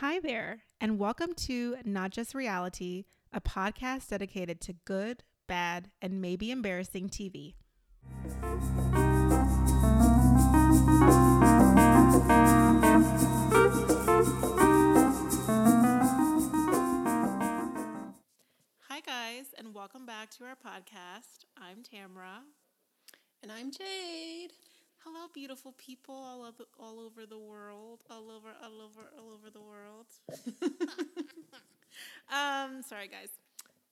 Hi there, and welcome to Not Just Reality, a podcast dedicated to good, bad, and maybe embarrassing TV. Hi, guys, and welcome back to our podcast. I'm Tamra. And I'm Jade. Hello, beautiful people all over, all over the world, all over, all over, all over the world. um, sorry, guys.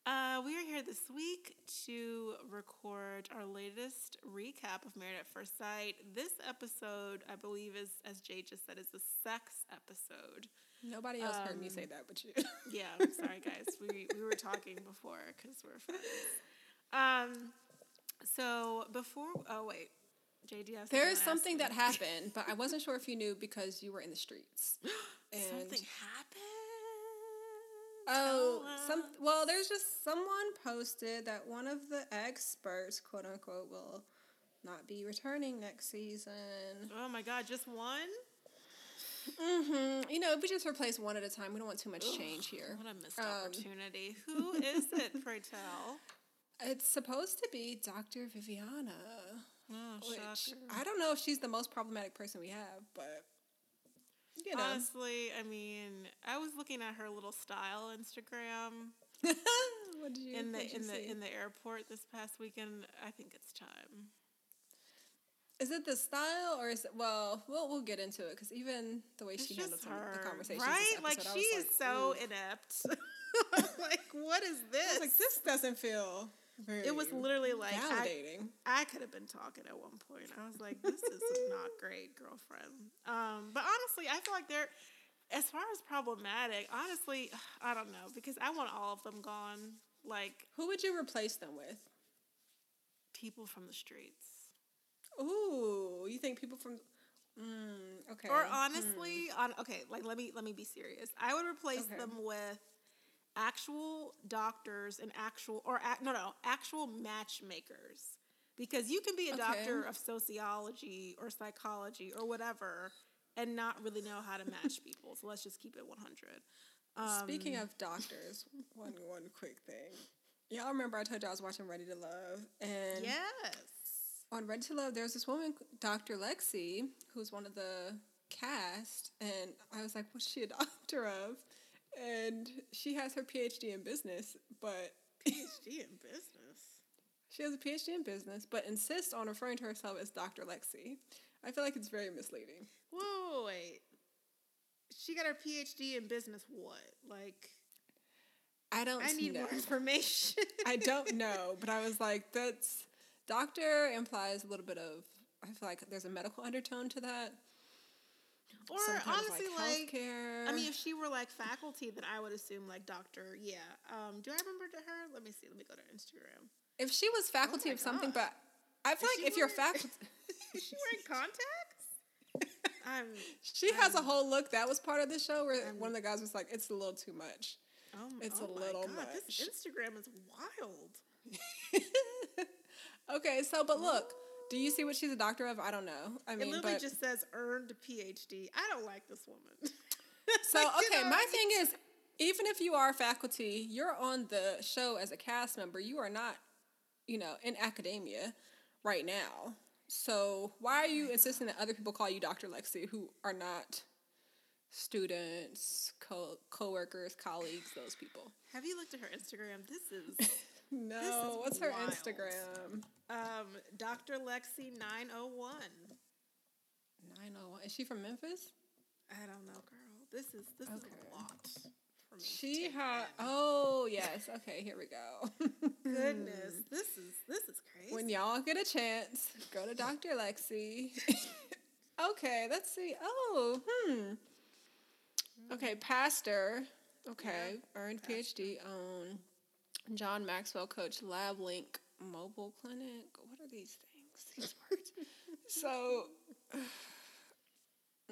Uh, we are here this week to record our latest recap of Married at First Sight. This episode, I believe, is as Jay just said, is the sex episode. Nobody else heard me say that but you. Yeah, I'm sorry, guys. We we were talking before because we're friends. Um, so before, oh wait, Jay, do you have There is something that happened, but I wasn't sure if you knew because you were in the streets. And Something happened. Oh, some well, there's just someone posted that one of the experts, quote unquote, will not be returning next season. Oh my God, just one? Mm-hmm. You know, if we just replace one at a time, we don't want too much change here. What a missed Um, opportunity. Who is it, pray tell? It's supposed to be Dr. Viviana. Oh, Which shocker. I don't know if she's the most problematic person we have, but you know. Honestly, I mean, I was looking at her little style Instagram what did you in the in the see? in the airport this past weekend. I think it's time. Is it the style or is it well? We'll we'll get into it because even the way It's she just handled some of her, the conversation, right? Like she is so It inept. like, what is this? Like, this doesn't feel. Very It was literally like I, validating. I could have been talking at one point. I was like, this is not great, girlfriend. Um, but honestly, I feel like they're, as far as problematic, honestly, I don't know because I want all of them gone. Like Who would you replace them with? people from the streets. Ooh, you think people from? Mm, okay. Or honestly, on okay, like let me let me be serious. I would replace Okay. them with actual doctors and actual or no no actual matchmakers because you can be a Okay. doctor of sociology or psychology or whatever and not really know how to match people. So let's just keep it one hundred. Um, Speaking of doctors, one one quick thing. Y'all remember I told you I was watching Ready to Love, and yes, on Ready to Love, there's this woman, Dr. Lexi, who's one of the cast, and I was like, what's she a doctor of? And she has her PhD in business, but PhD in business. she has a PhD in business, but insists on referring to herself as Dr. Lexi. I feel like it's very misleading. Whoa, wait. She got her PhD in business. What? Like, I don't I need know. more information. I don't know, but I was like, that's doctor implies a little bit of. I feel like there's a medical undertone to that. Or honestly, like, healthcare. I mean, if she were like faculty, then I would assume like doctor. Yeah. Um, do I remember to her? Let me see. Let me go to Instagram. if she was faculty my of something, but I feel she like if you're faculty. Is she wearing contacts? I'm. She has a whole look. That was part of the show where I'm- one of the guys was like, "It's a little too much." Oh, It's oh a my little God, This. Instagram is wild. okay, so but look, do you see what she's a doctor of? I don't know. I mean, It literally but just says earned PhD. I don't like this woman. so You okay. know My thing is, even if you are faculty, you're on the show as a cast member. You are not, you know, in academia right now. So why are you insisting that other people call you Dr. Lexi who are not students, co coworkers, colleagues, those people? Have you looked at her Instagram? This is No, This is what's her. Instagram? Um, Dr. Lexi nine oh one. 901. Is she from Memphis? I don't know, girl. This is this is a lot for me. to She had. Oh yes. Okay, here we go. goodness, this is this is crazy. When y'all get a chance, go to Dr. Lexi. okay, let's see. Oh, hmm. Okay, pastor. Okay, earned PhD on John Maxwell Coach Lab Link Mobile Clinic. What are these things? These words. so.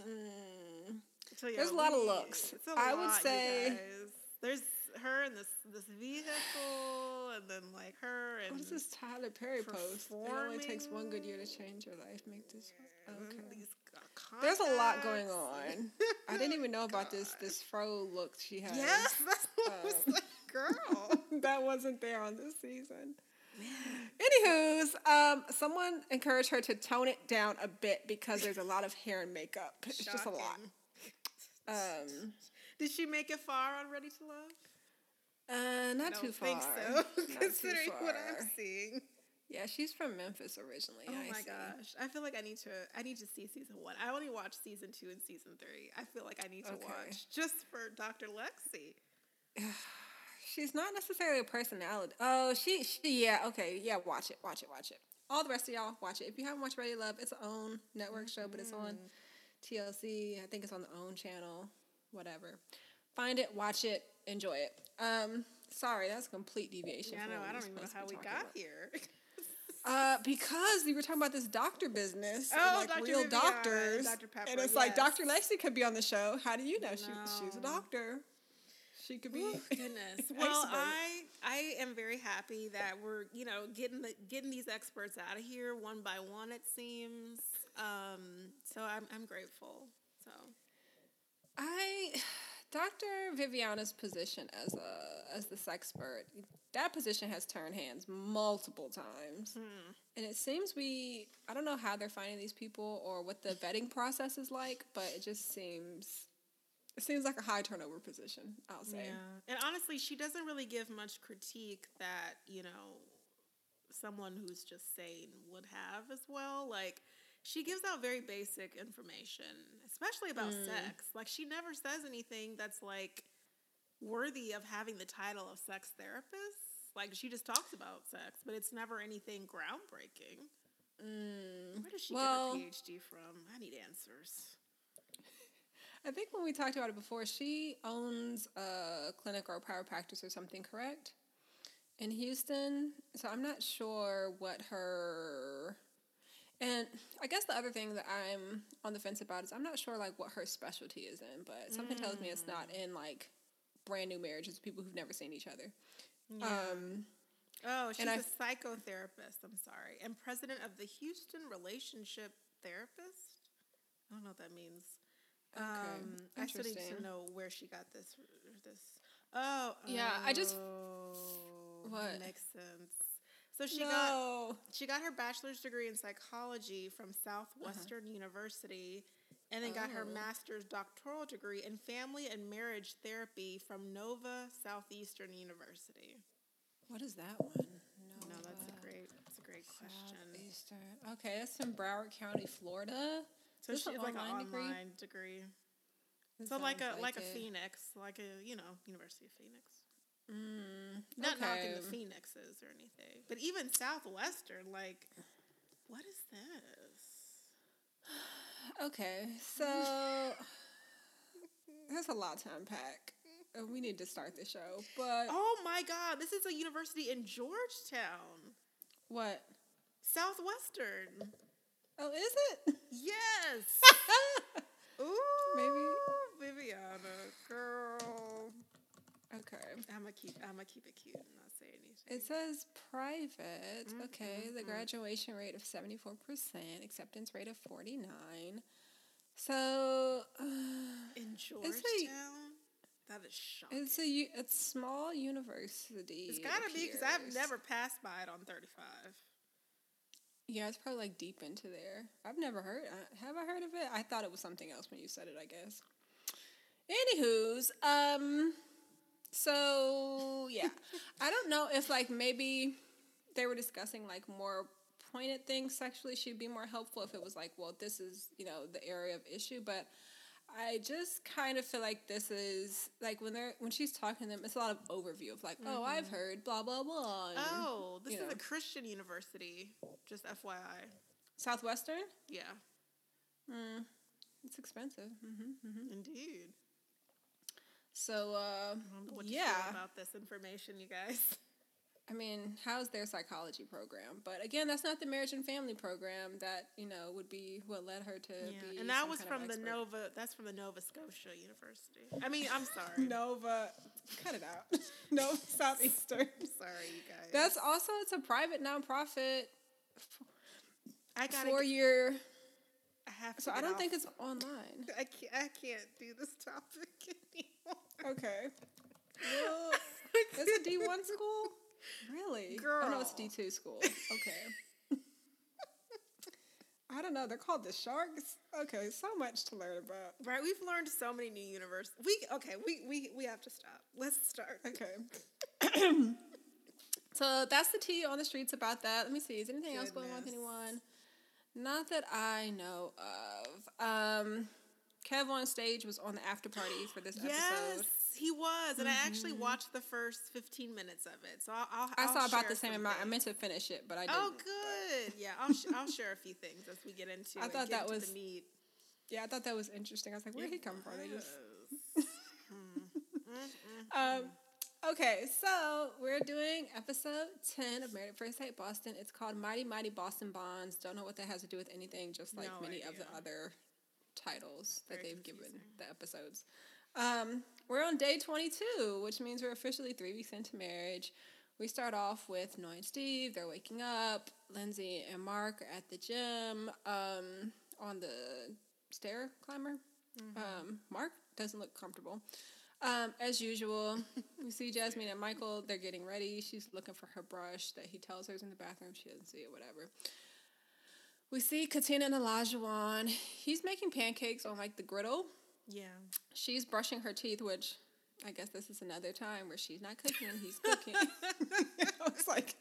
mm, So, yeah, There's a lot of looks. I would lot, you say- there's her in this this vehicle, and then like her and What is this Tyler Perry post? It only takes one good year to change your life. Make this. Okay. There's a lot going on. I didn't even know about this God. this fro look she has. Yes, that's what I was Um, like, girl. that wasn't there on this season. Anywho's, um, someone encouraged her to tone it down a bit because there's a lot of hair and makeup. It's just a lot. Um, Did she make it far on Ready to Love? uh, not I too far. think so, considering what I'm seeing. Yeah, she's from Memphis originally. Oh I my see. gosh, I feel like I need to. I need to see season one. I only watched season two and season three. I feel like I need to Okay. watch just for Dr. Lexi. She's not necessarily a personality. Oh, she, she, yeah, okay, yeah. Watch it, watch it, watch it. All the rest of y'all, watch it. If you haven't watched Ready Love, it's own network show, but it's on TLC. I think it's on the OWN channel. Whatever. Find it, watch it, enjoy it. Um, sorry, that's a complete deviation. Yeah, I from know. what I don't even know how we got about. here. Uh, because we were talking about this doctor business, and, Oh, like Dr. real Viviana, doctors, Dr. Pepper, and it's like. Dr. Lexi could be on the show. How do you know she, she's a doctor? She could be. Ooh, goodness. Well. I I am very happy that we're you know getting the getting these experts out of here one by one. It seems. Um, so I'm I'm grateful. So I, Dr. Viviana's position as a as this expert, that position has turned hands multiple times, hmm. and it seems we I don't know how they're finding these people or what the vetting process is like, but it just seems it seems like a high turnover position. I'll say. Yeah. And honestly, she doesn't really give much critique that, you know, someone who's just sane would have as well. Like, she gives out very basic information, especially about Mm. sex. Like, she never says anything that's like worthy of having the title of sex therapist. Like, she just talks about sex, but it's never anything groundbreaking. Mm, Where does she well, get her PhD from? I need answers. I think when we talked about it before, she owns a clinic or a private practice or something, correct? In Houston. So I'm not sure what her. And I guess the other thing that I'm on the fence about is I'm not sure like what her specialty is in, but something tells me it's not in like brand new marriages, people who've never seen each other. Um, Oh, she's a I- psychotherapist. I'm sorry, and president of the Houston Relationship Therapist. I don't know what that means. Okay, Um, I still need to know where she got this. This. Oh, Yeah, I just- oh, What? makes sense? So she got she got her bachelor's degree in psychology from Southwestern University, and then got her Uh-huh. Oh. master's doctoral degree in family and marriage therapy from Nova Southeastern University. What is that one? No, that's a great. That's a great question. Southeastern. Okay, that's in Broward County, Florida. So she has like an online degree? degree. So like a sounds like, a. Phoenix, like a you know University of Phoenix. Mm, Not knocking the. Phoenixes or anything, but even Southwestern, like, what is this? Okay, so that's a lot to unpack. Uh, We need to start the show, but Oh my God! This is a university in Georgetown, what? Southwestern. Oh, is it? Yes. Ooh, Maybe. Viviana, girl. okay. I'm gonna keep. I'm gonna keep it cute and not say anything. It says private. Okay, the mm. graduation rate of 74%, acceptance rate of 49. So, uh, in Georgetown. like- that is shocking. it's a it's small university. It's gotta be because I've never passed by it on 35. Yeah, it's probably like deep into there. I've never heard. Uh, have I heard of it? I thought it was something else when you said it. I guess. Anywho's, um, so yeah, I don't know if like maybe they were discussing like more pointed things sexually. She'd be more helpful if it was like, well, this is you know the area of issue, but. I just kind of feel like this is like when they're when she's talking to them, it's a lot of overview of like, oh, I've heard blah blah blah. and Oh, this is know. a Christian university. Just FYI. Southwestern. Yeah, Mm, it's expensive. hmm hmm indeed. So, uh, I don't know what yeah. about this information, you guys. I mean, how's their psychology program? But again, that's not the marriage and family program that you know would be what led her to be. and that was from the. Nova. That's from the Nova Scotia University. I mean, I'm sorry. Nova. Cut it out. Nova Southeastern. sorry, you guys. That's also it's a private nonprofit I got four year I have to. So I don't off. think it's online. I can't. I can't do this topic anymore. Okay. Well, it's a D one school. Really? Girl. Oh no, it's D two school. Okay. I don't know. They're called the Sharks. Okay, so much to learn about. Right, we've learned so many new universes. We okay. We we we have to stop. Let's start. Okay. so that's the tea on the streets about that. Let me see. Is anything else going on with anyone? Not that I know of. Um, Kevin On Stage was on the after party for this Yes, episode. He was, and I actually mm-hmm. watched the first fifteen minutes of it. So I'll. I'll I I'll saw about the same amount. I meant to finish it, but I oh, didn't. Oh, good. Yeah, I'll sh- I'll share a few things as we get into. I thought get that was- the meat. Yeah, I thought that was interesting. I was like, where did he come from? They just. Hmm. Mm-hmm. Um, okay, so we're doing episode 10 of Married at First Sight Boston. It's called Mighty Mighty Boston Bonds. Don't know what that has to do with anything, just like No many of the other titles that Very they've given the episodes. Um, we're on day 22, which means we're officially three weeks into marriage. We start off with Noi and Steve. They're waking up. Lindsey and Mark are at the gym um, on the stair climber. Um, Mark doesn't look comfortable. Um, as usual, we see Jasmine and Michael. They're getting ready. She's looking for her brush that he tells her is in the bathroom. She doesn't see it, whatever. We see Katina and Olajuwon He's making pancakes on like the griddle. Yeah. She's brushing her teeth, which I guess this is another time where she's not cooking, and he's cooking. it's like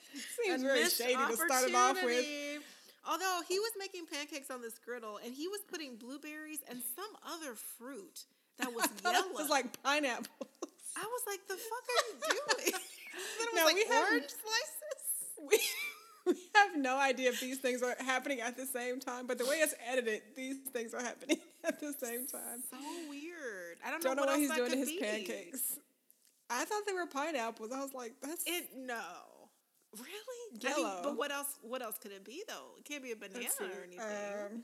seems A very shady to start it off with. Although he was making pancakes on this griddle and he was putting blueberries and some other fruit that was yellow. it was like pineapples. I was like, the fuck are you doing? then it was No, like we orange slices. we, we have no idea if these things are happening at the same time, but the way it's edited, these things are happening at the same time. So weird. I don't, Don't know what what else he's doing to his be. pancakes. I thought they were pineapples. I was like, that's It no. Really? I Yellow. mean, but what else? What else could it be though? It can't be a banana or anything. um,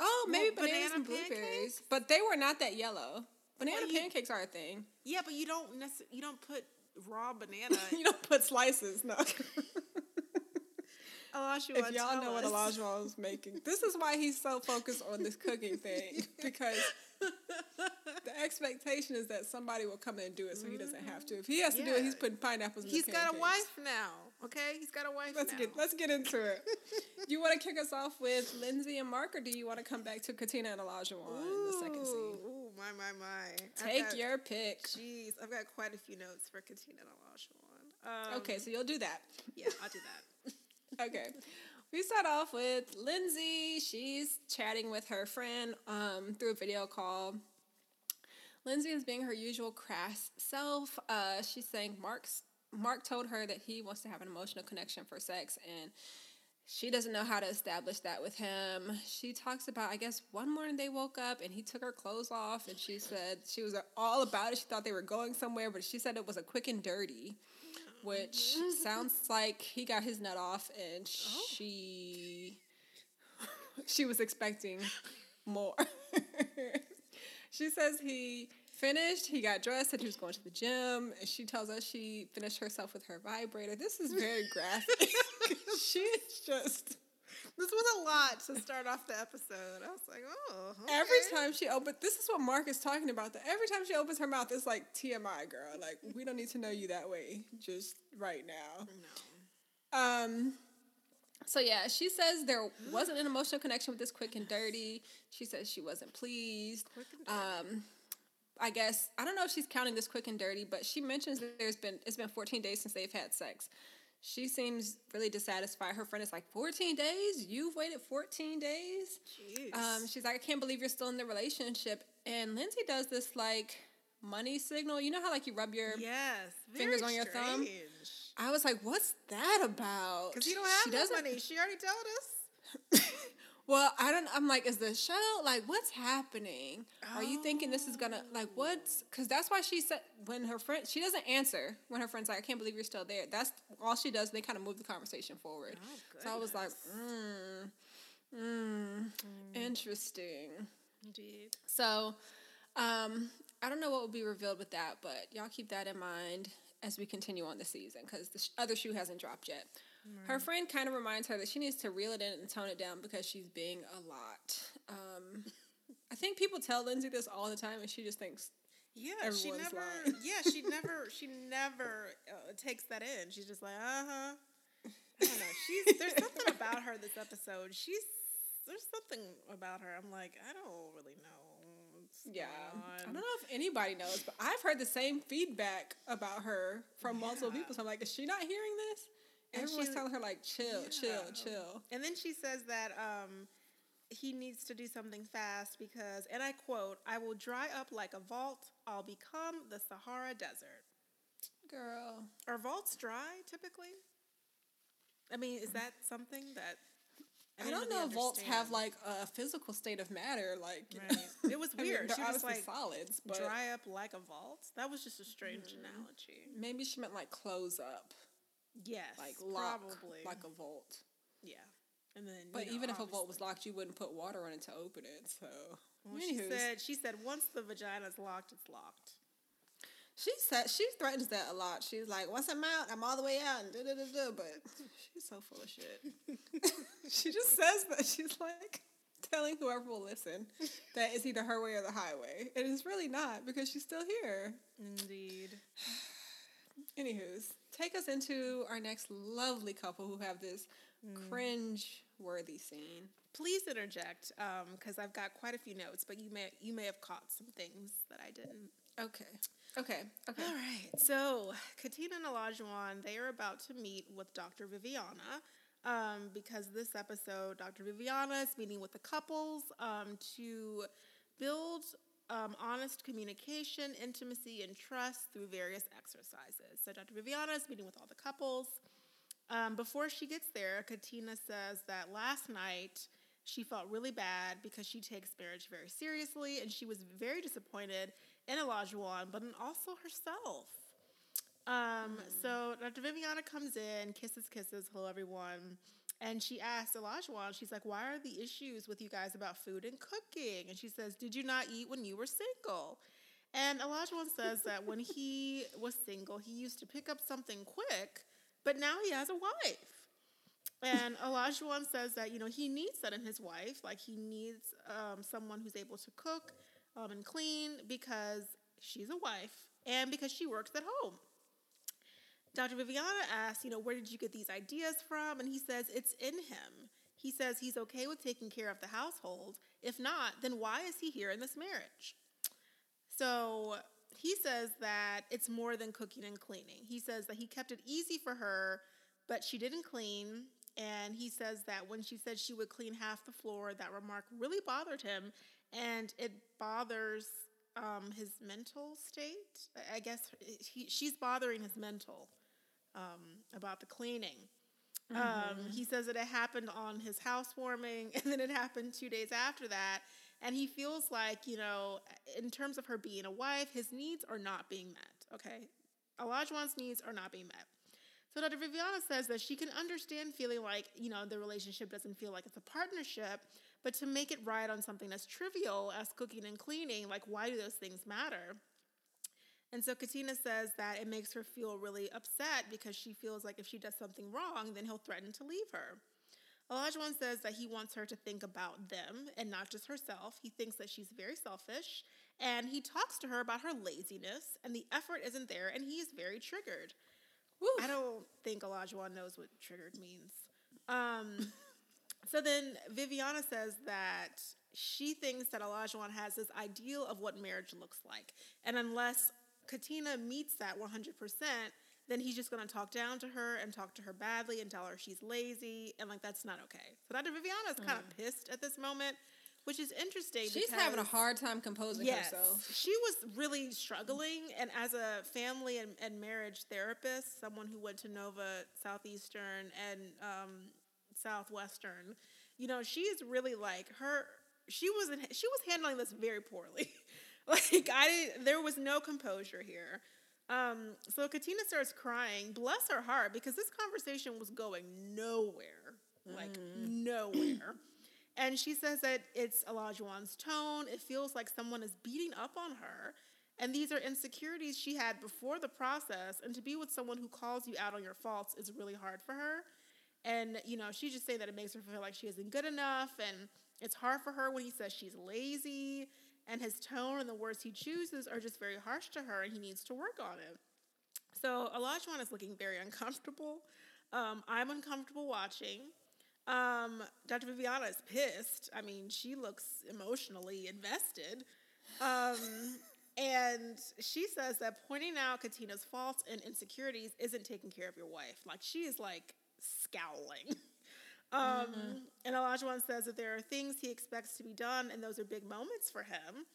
oh, maybe Well, bananas banana and blueberries, pancakes? but they were not that yellow. Banana Well, you- pancakes are a thing. yeah, but you don't necess- You don't put raw banana. you don't put slices, no. Olajuwon, if y'all know what Olajuwon was making, this is why he's so focused on this cooking thing because the expectation is that somebody will come in and do it, so he doesn't have to. If he has to do it, he's putting pineapples. in the He's got a wife now. Okay, he's got a wife Let's now. get let's get into it. you want to kick us off with Lindsey and Mark, or do you want to come back to Katina and Olajuwon in the second scene? Ooh, my, my, my. Take got- your pick. Jeez, I've got quite a few notes for Katina and Olajuwon. Um, Okay, so you'll do that. Yeah, I'll do that. Okay. We start off with Lindsey. She's chatting with her friend um, through a video call. Lindsey is being her usual crass self. Uh, she's saying Mark's Mark told her that he wants to have an emotional connection for sex, and she doesn't know how to establish that with him. She talks about, I guess, one morning they woke up and he took her clothes off, and she said she was all about it. She thought they were going somewhere, but she said it was a quick and dirty which sounds like he got his nut off and she she was expecting more. she says he finished, he got dressed, said he was going to the gym, and she tells us she finished herself with her vibrator. This is very graphic. she is just This was a lot to start off the episode. I was like, oh. Okay. every time she opens this is what Mark is talking about. That every time she opens her mouth, it's like TMI girl. Like we don't need to know you that way just right now. No. Um. So yeah, she says there wasn't an emotional connection with this quick and dirty. She says she wasn't pleased. Quick and dirty. Um, I guess I don't know if she's counting this quick and dirty, but she mentions that there's been it's been 14 days since they've had sex. She seems really dissatisfied. Her friend is like, 14 days? You've waited 14 days? Jeez. Um, she's like, I can't believe you're still in the relationship. And Lindsey does this like money signal. You know how like you rub your yes. fingers on your thumb? I was like, what's that about? Because you don't have She no money. She already told us. Well, I don't. I'm like, is the show like what's happening? Are you thinking this is gonna like what's? Because that's why she said when her friend she doesn't answer when her friend's like, I can't believe you're still there. That's all she does. They kind of move the conversation forward. Oh, so I was like, mm, mm, interesting. Indeed. So, um, I don't know what will be revealed with that, but y'all keep that in mind as we continue on the season because the sh- other shoe hasn't dropped yet. Her friend kind of reminds her that she needs to reel it in and tone it down because she's being a lot. Um, I think people tell Lindsey this all the time, and she just thinks Yeah, she never. lying. Yeah, she never. She never uh, takes that in. She's just like, uh huh. I don't know. She's there's something about her this episode. She's there's something about her. I'm like, I don't really know. Yeah. I don't know if anybody knows, but I've heard the same feedback about her from multiple Yeah. people. So I'm like, is she not hearing this? And Everyone's she- telling her like, chill, chill, Yeah. chill. And then she says that um, he needs to do something fast because, and I quote, "I will dry up like a vault. I'll become the Sahara Desert." Girl. Are vaults dry typically? I mean, is that something that I, didn't don't really know if vaults have like a physical state of matter. Like, Right. It was I mean, weird. they're she was like, solids, but dry up like a vault. That was just a strange Mm-hmm. analogy. maybe she meant like close up, Yes, like lock, probably like a vault. yeah. And then, But know, even if a vault was locked, you wouldn't put water on it to open it. So, Well, she said she said once the vagina's locked, it's locked. She said she threatens that a lot. She's like, "Once I'm out, I'm all the way out," and da da da da. But she's so full of shit. she just says that she's like telling whoever will listen that it's either her way or the highway, and it's really not because she's still here. Indeed. Anywho's, take us into our next lovely couple who have this cringe-worthy scene. Please interject, because I've got quite a few notes, but you may you may have caught some things that I didn't. Okay, okay, okay. All right. So Katina and Olajuwon, they are about to meet with Dr. Viviana. Um, because this episode, Dr. Viviana is meeting with the couples um, to build um, honest communication, intimacy, and trust through various exercises. So Dr. Viviana is meeting with all the couples. Um, before she gets there, Katina says that last night she felt really bad because she takes marriage very seriously and she was very disappointed in Olajuwon, but in also herself. Um, So Dr. Viviana comes in, kisses, kisses, hello everyone. And she asks Olajuwon, she's like, why are the issues with you guys about food and cooking? And she says, did you not eat when you were single? And Olajuwon says that when he was single, he used to pick up something quick, but now he has a wife. And Olajuwon says that, you know, he needs that in his wife. Like, he needs um, someone who's able to cook um, and clean because she's a wife and because she works at home. Dr. Viviana asks, you know, where did you get these ideas from? And he says, it's in him. He says he's okay with taking care of the household. If not, then why is he here in this marriage? So he says that it's more than cooking and cleaning. He says that he kept it easy for her, but she didn't clean. And he says that when she said she would clean half the floor, that remark really bothered him. And it bothers um, his mental state. I- guess he, she's bothering his mental um, about the cleaning. Um, he says that it happened on his housewarming, and then it happened two days after that. And he feels like, you know, in terms of her being a wife, his needs are not being met. Okay, Olajuwon's needs are not being met. So Dr. Viviana says that she can understand feeling like, you know, the relationship doesn't feel like it's a partnership, but to make it right on something as trivial as cooking and cleaning, like why do those things matter? And so Katina says that it makes her feel really upset because she feels like if she does something wrong, then he'll threaten to leave her. Olajuwon says that he wants her to think about them and not just herself. He thinks that she's very selfish, and he talks to her about her laziness, and the effort isn't there, and he is very triggered. I don't think Olajuwon knows what triggered means. Um, so then Viviana says that she thinks that Olajuwon has this ideal of what marriage looks like. And unless Katina meets that 100%, then he's just going to talk down to her and talk to her badly and tell her she's lazy. And like, that's not okay. So Dr. Viviana is kind of pissed at this moment, which is interesting. She's having a hard time composing Yes, herself. she was really struggling, and as a family and, and marriage therapist, someone who went to Nova Southeastern and um, Southwestern, you know, she is really like her. She wasn't. She was handling this very poorly. like I, didn't- there was no composure here. Um, so Katina starts crying. Bless her heart, because this conversation was going nowhere. Like nowhere. And she says that it's Olajuwon's tone. It feels like someone is beating up on her. And these are insecurities she had before the process. And to be with someone who calls you out on your faults is really hard for her. And, you know, she's just saying that it makes her feel like she isn't good enough. And it's hard for her when he says she's lazy. And his tone and the words he chooses are just very harsh to her, and he needs to work on it. So Olajuwon is looking very uncomfortable. Um, I'm uncomfortable watching. Um, Dr. Viviana is pissed. I mean, she looks emotionally invested. Um, and she says that pointing out Katina's faults and insecurities isn't taking care of your wife. Like, she is like scowling. Um, mm-hmm. And Olajuwon says that there are things he expects to be done, and those are big moments for him.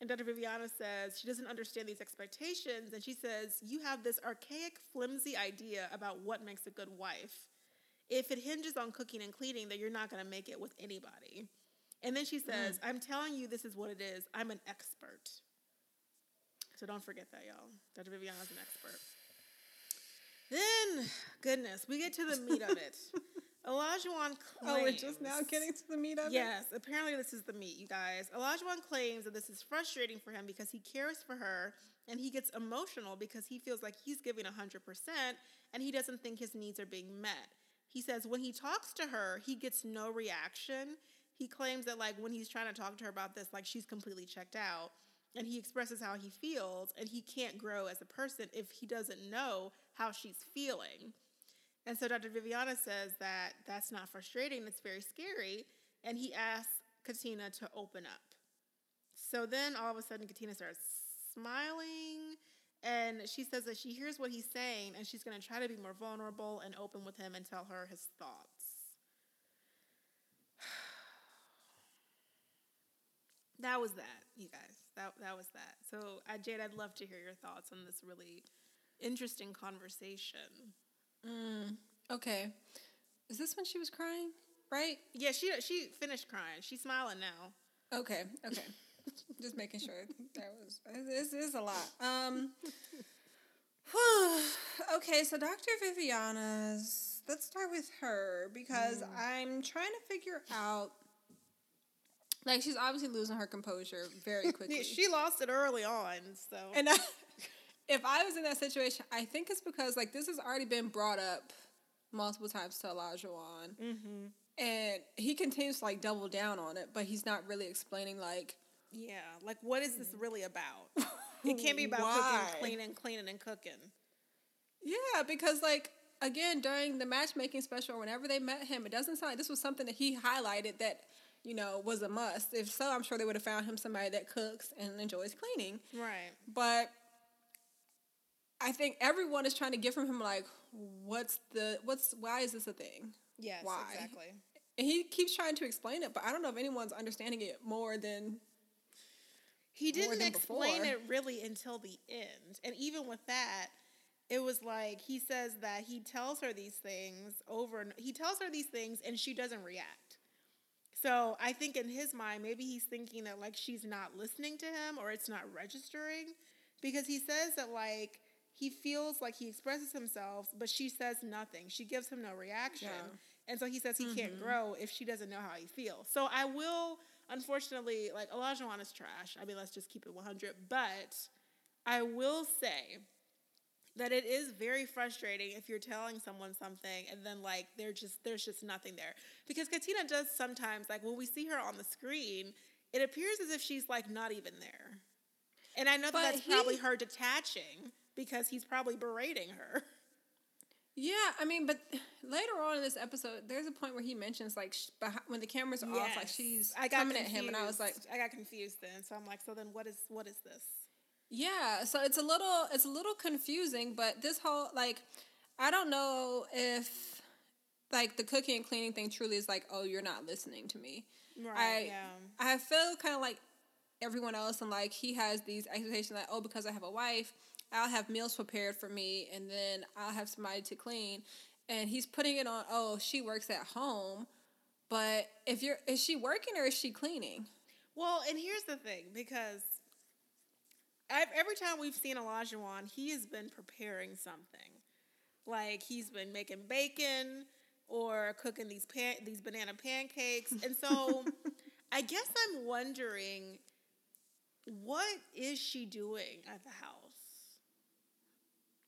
And Dr. Viviana says she doesn't understand these expectations. And she says, You have this archaic, flimsy idea about what makes a good wife. If it hinges on cooking and cleaning, then you're not going to make it with anybody. And then she says, mm. I'm telling you, this is what it is. I'm an expert. So don't forget that, y'all. Dr. Viviana's an expert. Then, goodness, we get to the meat of it. Olajuwon claims. Oh, we're just now getting to the meat of yes, it? Yes, apparently this is the meat, you guys. Olajuwon claims that this is frustrating for him because he cares for her and he gets emotional because he feels like he's giving 100% and he doesn't think his needs are being met. He says when he talks to her, he gets no reaction. He claims that, like, when he's trying to talk to her about this, like, she's completely checked out. And he expresses how he feels, and he can't grow as a person if he doesn't know how she's feeling. And so Dr. Viviana says that that's not frustrating, it's very scary. And he asks Katina to open up. So then all of a sudden, Katina starts smiling and she says that she hears what he's saying and she's going to try to be more vulnerable and open with him and tell her his thoughts. that was that, you guys. That, that was that. So, uh, Jade, I'd love to hear your thoughts on this really interesting conversation. Mm, okay. Is this when she was crying? Right? Yeah, she she finished crying. She's smiling now. Okay. Okay. Just making sure that was this is a lot. Um. okay, so Dr. Viviana's. Let's start with her because mm. I'm trying to figure out. Like she's obviously losing her composure very quickly. she lost it early on, so. And I, if I was in that situation, I think it's because like this has already been brought up multiple times to Olajuwon, mm-hmm. and he continues to like double down on it, but he's not really explaining like, yeah, like what is this really about? it can't be about Why? cooking, cleaning, cleaning, and cooking. Yeah, because like again during the matchmaking special, whenever they met him, it doesn't sound like this was something that he highlighted that you know was a must. If so, I'm sure they would have found him somebody that cooks and enjoys cleaning. Right. But I think everyone is trying to get from him like, what's the what's why is this a thing? Yes, why? exactly. And he keeps trying to explain it, but I don't know if anyone's understanding it more than he didn't than explain before. it really until the end. And even with that, it was like he says that he tells her these things over and he tells her these things and she doesn't react. So I think in his mind, maybe he's thinking that like she's not listening to him or it's not registering because he says that like he feels like he expresses himself, but she says nothing. She gives him no reaction. Yeah. And so he says he mm-hmm. can't grow if she doesn't know how he feels. So I will, unfortunately, like Olajuwon is trash. I mean, let's just keep it 100. But I will say that it is very frustrating if you're telling someone something and then like they're just there's just nothing there. Because Katina does sometimes like when we see her on the screen, it appears as if she's like not even there. And I know that that's he, probably her detaching because he's probably berating her. Yeah, I mean, but later on in this episode, there's a point where he mentions like sh- when the cameras are yes. off, like she's I got coming confused. at him, and I was like, I got confused then. So I'm like, so then what is what is this? Yeah, so it's a little it's a little confusing, but this whole like, I don't know if like the cooking and cleaning thing truly is like, oh, you're not listening to me. Right. I, yeah. I feel kind of like everyone else, and like he has these expectations that oh, because I have a wife I'll have meals prepared for me and then I'll have somebody to clean. And he's putting it on, oh, she works at home. But if you're, is she working or is she cleaning? Well, and here's the thing because I've, every time we've seen Olajuwon, he has been preparing something. Like he's been making bacon or cooking these pan, these banana pancakes. And so I guess I'm wondering what is she doing at the house?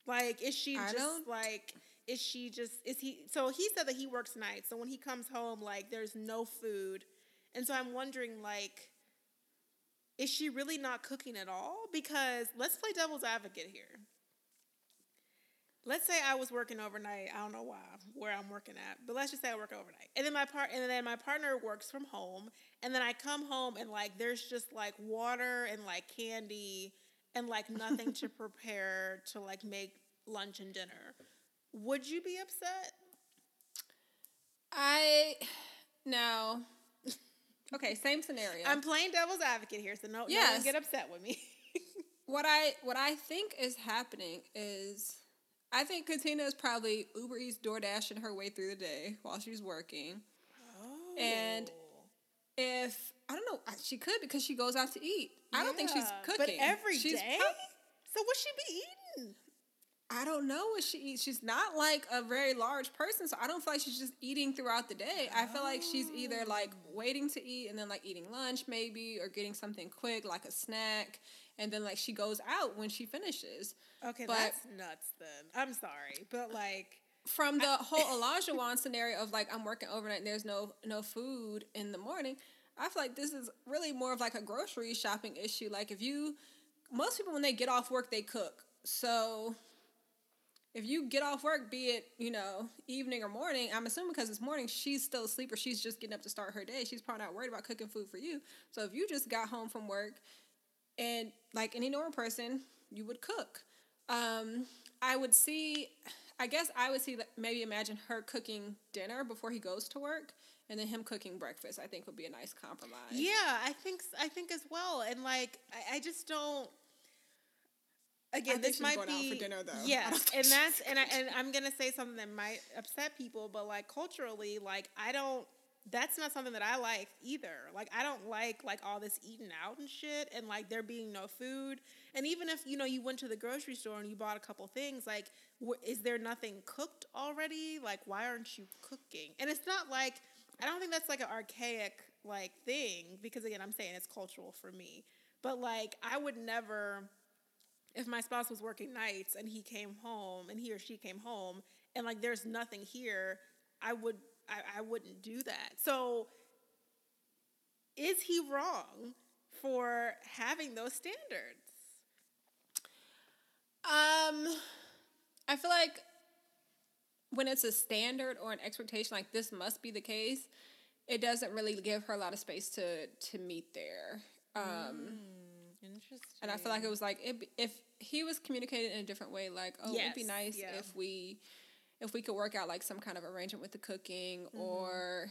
Like, is she I just like, is she just is he so he said that he works nights so when he comes home like there's no food. And so i'm wondering like is she really not cooking at all? Because let's play devil's advocate here. Let's say i was working overnight i don't know why where i'm working at but let's just say i work overnight. And then my part and then my partner works from home and then i come home and like there's just like water and like candy and like nothing to prepare to like make lunch and dinner would you be upset? I no. Okay, same scenario. I'm playing devil's advocate here, so no, yes. no one get upset with me. what I what I think is happening is I think Katina is probably Uber Eats door dashing her way through the day while she's working. Oh. And if I don't know, she could because she goes out to eat. I don't think she's cooking. But every she's day? Pro- so what she be eating? I don't know what she eats. She's not like a very large person, so I don't feel like she's just eating throughout the day. I feel like she's either like oh. waiting to eat and then like eating lunch maybe or getting something quick like a snack and then like she goes out when she finishes. Okay, but, that's nuts then. I'm sorry, but like from the I, whole Olajuwon scenario of like I'm working overnight and there's no no food in the morning, I feel like this is really more of like a grocery shopping issue. Like if you most people when they get off work they cook. So if you get off work, be it, you know, evening or morning, I'm assuming because it's morning, she's still asleep or she's just getting up to start her day. She's probably not worried about cooking food for you. So if you just got home from work and like any normal person, you would cook. Um, I would see, I guess I would see, maybe imagine her cooking dinner before he goes to work and then him cooking breakfast i think would be a nice compromise yeah i think i think as well and like i, I just don't again, this might be for dinner though. Yes, and that's and I and I'm gonna say something that might upset people, but like culturally, like I don't. That's not something that I like either. Like I don't like like all this eating out and shit, and like there being no food. And even if you know you went to the grocery store and you bought a couple things, like wh- is there nothing cooked already? Like why aren't you cooking? And it's not like I don't think that's like an archaic like thing because again I'm saying it's cultural for me. But like I would never if my spouse was working nights and he came home and he or she came home and like there's nothing here, I would I, I wouldn't do that. So is he wrong for having those standards? Um I feel like when it's a standard or an expectation like this must be the case, it doesn't really give her a lot of space to to meet there. Um mm Interesting. And I feel like it was like it, if he was communicated in a different way, like oh, yes, it'd be nice yeah. if we if we could work out like some kind of arrangement with the cooking mm-hmm. or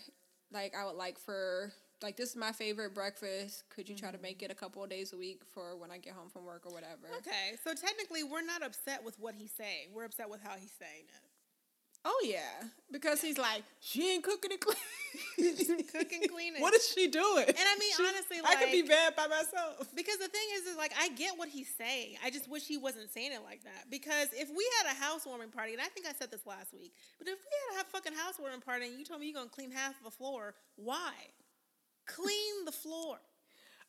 like I would like for like this is my favorite breakfast. Could you try to make mm-hmm. it a couple of days a week for when I get home from work or whatever? Okay, so technically we're not upset with what he's saying. We're upset with how he's saying it. Oh yeah, because he's like she ain't cooking and cleaning. cooking cleaning. What is she doing? And I mean, she, honestly, like, I could be bad by myself. Because the thing is, is like I get what he's saying. I just wish he wasn't saying it like that. Because if we had a housewarming party, and I think I said this last week, but if we had a fucking housewarming party and you told me you're gonna clean half of the floor, why? Clean the floor.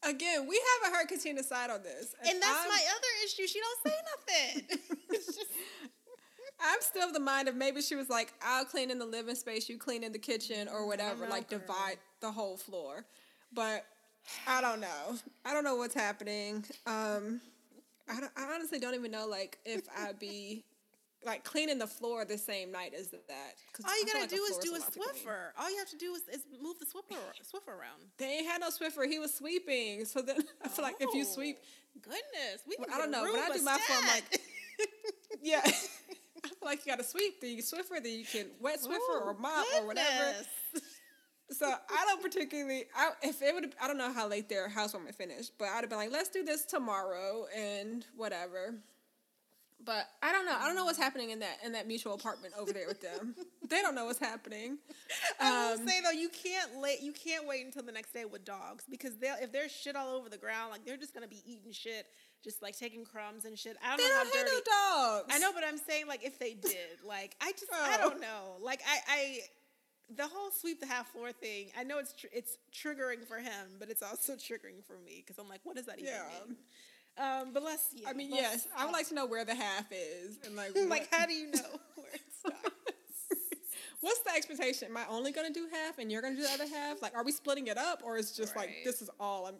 Again, we haven't heard Katina's side on this, and, and that's I'm, my other issue. She don't say nothing. I'm still of the mind of maybe she was like, I'll clean in the living space, you clean in the kitchen or whatever, like girl. divide the whole floor. But I don't know. I don't know what's happening. Um, I, I honestly don't even know like if I'd be like cleaning the floor the same night as that. All you gotta like do is do a Swiffer. All you have to do is, is move the Swiffer Swiffer around. They ain't had no Swiffer. He was sweeping. So then I feel oh, like if you sweep, goodness, we. Well, I don't know. When I do my phone, like yeah. I feel like you got to sweep the Swiffer, then you can wet Swiffer Ooh, or mop goodness. or whatever. So I don't particularly. I, if it would, I don't know how late their housewarming finished, but I'd have been like, let's do this tomorrow and whatever. But I don't know. I don't know what's happening in that in that mutual apartment over there with them. they don't know what's happening. I will um, say though, you can't late. You can't wait until the next day with dogs because they'll if there's shit all over the ground, like they're just gonna be eating shit just like taking crumbs and shit. I don't they know don't how dirty. No dogs. I know, but I'm saying like if they did, like I just oh. I don't know. Like I I the whole sweep the half floor thing. I know it's tr- it's triggering for him, but it's also triggering for me because I'm like, what does that even yeah. mean? Um, but let's. Yeah, I mean, yes, I would like to know where the half is and like like how do you know where it stops? What's the expectation? Am I only gonna do half and you're gonna do the other half? Like, are we splitting it up, or is it just like this is all? I'm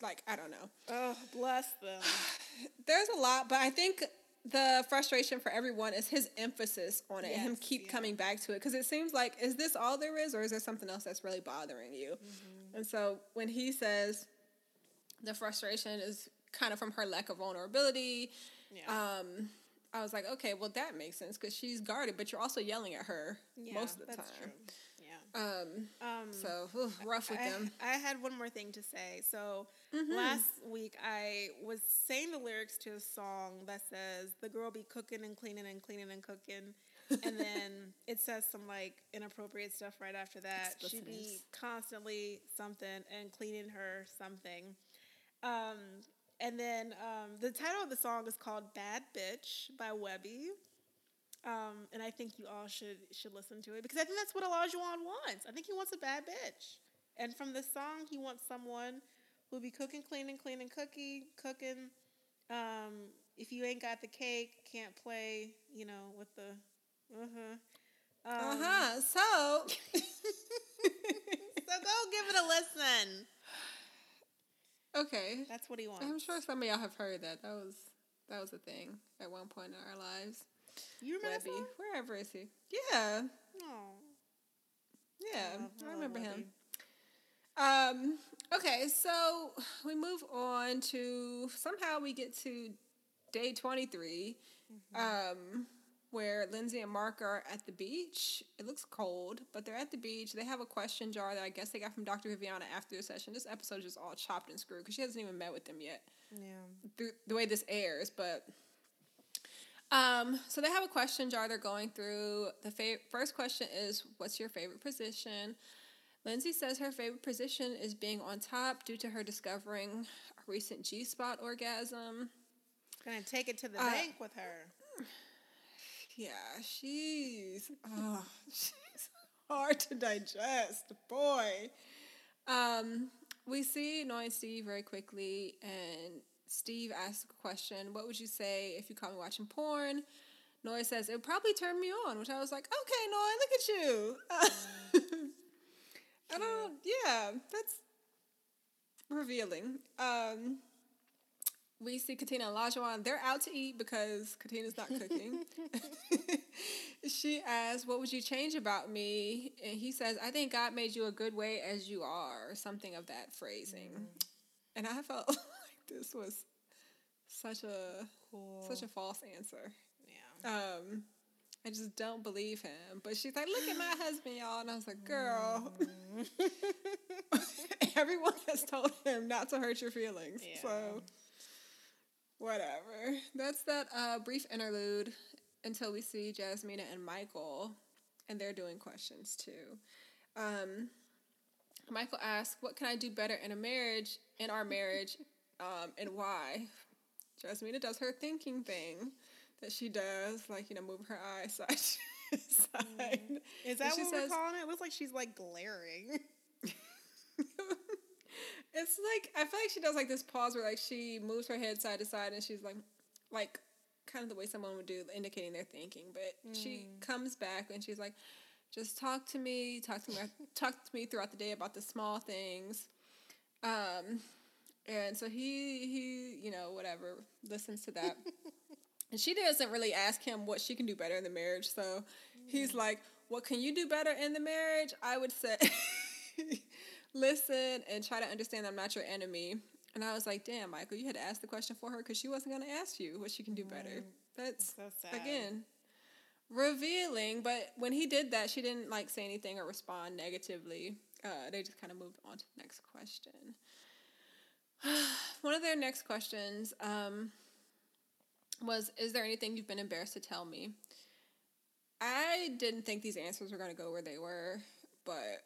like, I don't know. Oh, bless them. There's a lot, but I think the frustration for everyone is his emphasis on it and him keep yeah. coming back to it because it seems like is this all there is, or is there something else that's really bothering you? Mm-hmm. And so when he says the frustration is kind of from her lack of vulnerability. Yeah. Um, I was like, okay, well that makes sense because she's guarded, but you're also yelling at her yeah, most of the that's time. True. Yeah. Um, Um, so oof, rough with I, them. I had one more thing to say. So Mm-hmm. last week I was saying the lyrics to a song that says the girl be cooking and cleaning and cleaning and cooking. and then it says some like inappropriate stuff right after that. She be constantly something and cleaning her something. Um, and then um, the title of the song is called "Bad Bitch" by Webbie. Um, and I think you all should should listen to it because I think that's what Olajuwon wants. I think he wants a bad bitch. And from this song, he wants someone who'll be cooking, cleaning, cleaning, cookie, cooking. Um, if you ain't got the cake, can't play. You know, with the uh huh. Uh Um, huh. So So go give it a listen. Okay, That's what he wants. I'm sure some of y'all have heard that. That was that was a thing at one point in our lives. You remember Webbie, that wherever is he? Yeah, Oh, yeah, I remember him. Um, okay, so we move on to somehow we get to day 23, um, where Lindsey and Mark are at the beach. It looks cold, but they're at the beach. They have a question jar that I guess they got from Dr. Viviana after the session. This episode is just all chopped and screwed because she hasn't even met with them yet Yeah. through the way this airs, but um, so they have a question jar they're going through. The fa- first question is, "What's your favorite position?" Lindsey says her favorite position is being on top due to her discovering a recent G spot orgasm. Gonna take it to the Uh, bank with her. Yeah, she's oh, she's hard to digest, boy. Um, we see Noi and Steve very quickly, and Steve asks a question: "What would you say if you caught me watching porn?" Noi says it probably turn me on, which I was like, "Okay, Noi, look at you." I don't. Yeah, that's revealing. Um, we see Katina and Lajuan. They're out to eat because Katina's not cooking. she asks, What would you change about me? And he says, I think God made you a good way as you are, or something of that phrasing. And I felt like this was such a Cool. such a false answer. yeah. Um, I just don't believe him. But she's like, Look at my husband, y'all. And I was like, Girl, everyone has told him not to hurt your feelings. Yeah. So whatever. That's that uh, brief interlude until we see Jasmina and Michael, and they're doing questions too. Um, Michael asks, "What can I do better in a marriage, in our marriage, um, and why?" Jasmina does her thinking thing that she does, like you know, moving her eyes side to side. Is that what says- we're calling it? It looks like she's like glaring. it's like I feel like she does like this pause where like she moves her head side to side and she's like like kind of the way someone would do indicating they're thinking but she comes back and she's like just talk to me talk to me talk to me throughout the day about the small things. Um and so he he you know whatever listens to that. And she doesn't really ask him what she can do better in the marriage so he's like what can you do better in the marriage? I would say listen and try to understand I'm not your enemy. And I was like, damn, Michael, you had to ask the question for her because she wasn't going to ask you what she can do better. That's, So sad. again, revealing. But when he did that, she didn't like say anything or respond negatively. Uh, they just kind of moved on to the next question. One of their next questions um, was Is there anything you've been embarrassed to tell me? I didn't think these answers were going to go where they were, but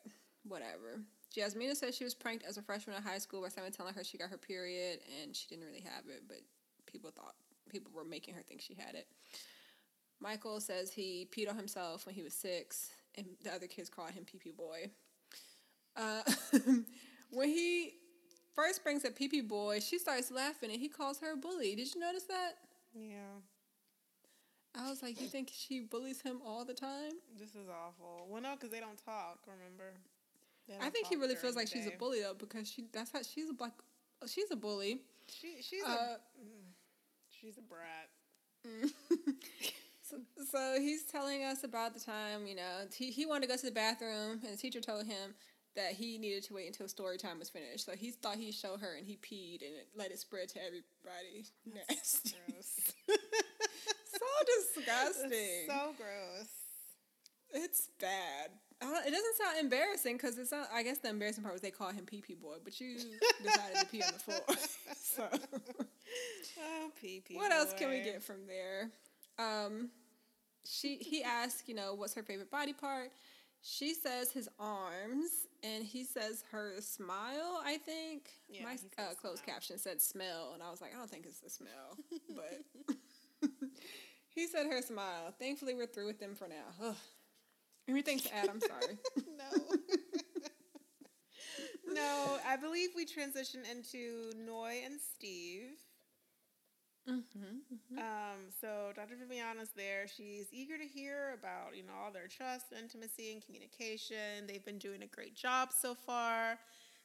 whatever. Jasmina says she was pranked as a freshman in high school by someone telling her she got her period and she didn't really have it, but people thought people were making her think she had it. Michael says he peed on himself when he was six, and the other kids called him pee pee boy. Uh, when he first brings up pee pee boy, she starts laughing and he calls her a bully. Did you notice that? yeah. I was like, you think she bullies him all the time? This is awful. Well, no, because they don't talk. Remember? I think he really feels like she's a bully though because she that's how she's a black she's a bully. She, she's Uh, a mm, she's a brat. So, so he's telling us about the time, you know, he, he wanted to go to the bathroom, and the teacher told him that he needed to wait until story time was finished. So he thought he'd show her, and he peed and it let it spread to everybody. Nasty. Gross. so disgusting. so gross. it's bad. It doesn't sound embarrassing because it's not. I guess the embarrassing part was they called him pee pee boy, but you decided to pee on the floor. so Oh, pee pee. what else can we get from there? Um, she he asked, you know, what's her favorite body part? She says his arms, and he says her smile. I think Yeah, my uh, closed smile. caption said smell, and I was like, I don't think it's the smell, but he said her smile. Thankfully, we're through with them for now. Ugh. Anything to add? I'm sorry. no. no, I believe we transition into Noi and Steve. mm-hmm. Um, so Dr. Viviana's there. She's eager to hear about, you know, all their trust, and intimacy, and communication. They've been doing a great job so far.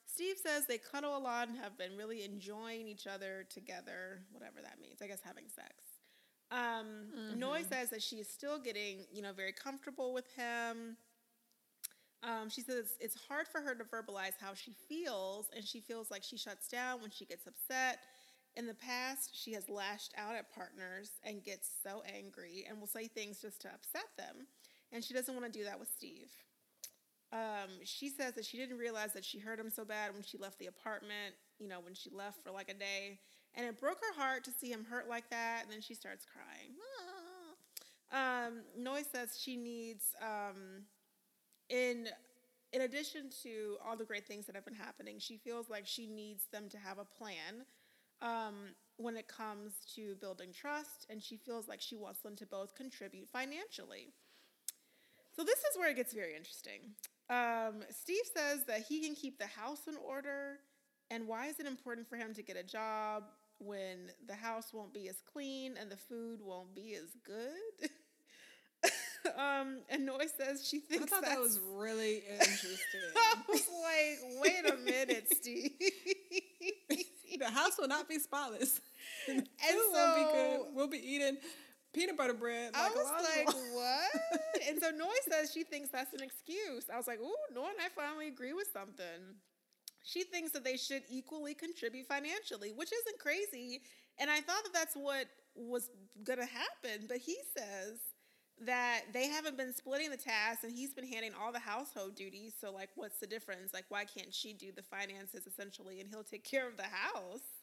Steve says they cuddle a lot and have been really enjoying each other together, whatever that means. I guess having sex. Um, Noi says that she is still getting, you know, very comfortable with him. Um, she says it's, it's hard for her to verbalize how she feels, and she feels like she shuts down when she gets upset. In the past, she has lashed out at partners and gets so angry and will say things just to upset them. And she doesn't want to do that with Steve. Um, she says that she didn't realize that she hurt him so bad when she left the apartment, you know, when she left for like a day. And it broke her heart to see him hurt like that. And then she starts crying. Ah. Um, says she needs, um, in in addition to all the great things that have been happening, she feels like she needs them to have a plan um, when it comes to building trust, and she feels like she wants them to both contribute financially. So this is where it gets very interesting. Um, Steve says that he can keep the house in order, and why is it important for him to get a job when the house won't be as clean and the food won't be as good? um, and Noi says she thinks I thought that was really interesting. I was like, wait a minute, Steve. the house will not be spotless. and And food won't be so- good. We'll be eating peanut butter bread. I was like, what? and so Noi says she thinks that's an excuse. I was like, ooh, Noi and I finally agree with something. She thinks that they should equally contribute financially, which isn't crazy. And I thought that that's what was going to happen. But he says that they haven't been splitting the tasks and he's been handing all the household duties. So, like, what's the difference? Like, why can't she do the finances essentially and he'll take care of the house?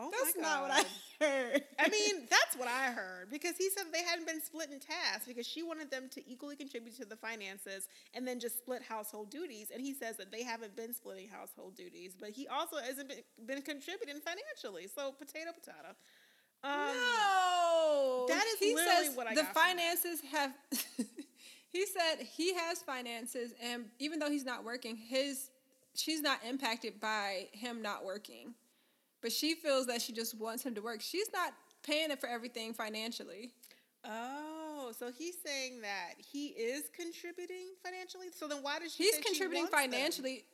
Oh, That's not what I heard. I mean, that's what I heard because he said they hadn't been split in tasks because she wanted them to equally contribute to the finances and then just split household duties. And he says that they haven't been splitting household duties, but he also hasn't been, been contributing financially. So potato, potato. Um, no, that is he literally says what I the got from that. finances have. he said he has finances, and even though he's not working, his she's not impacted by him not working, but she feels that she just wants him to work. She's not paying it for everything financially. Oh, so he's saying that he is contributing financially. So then why does she? He's say she contributing wants them? financially.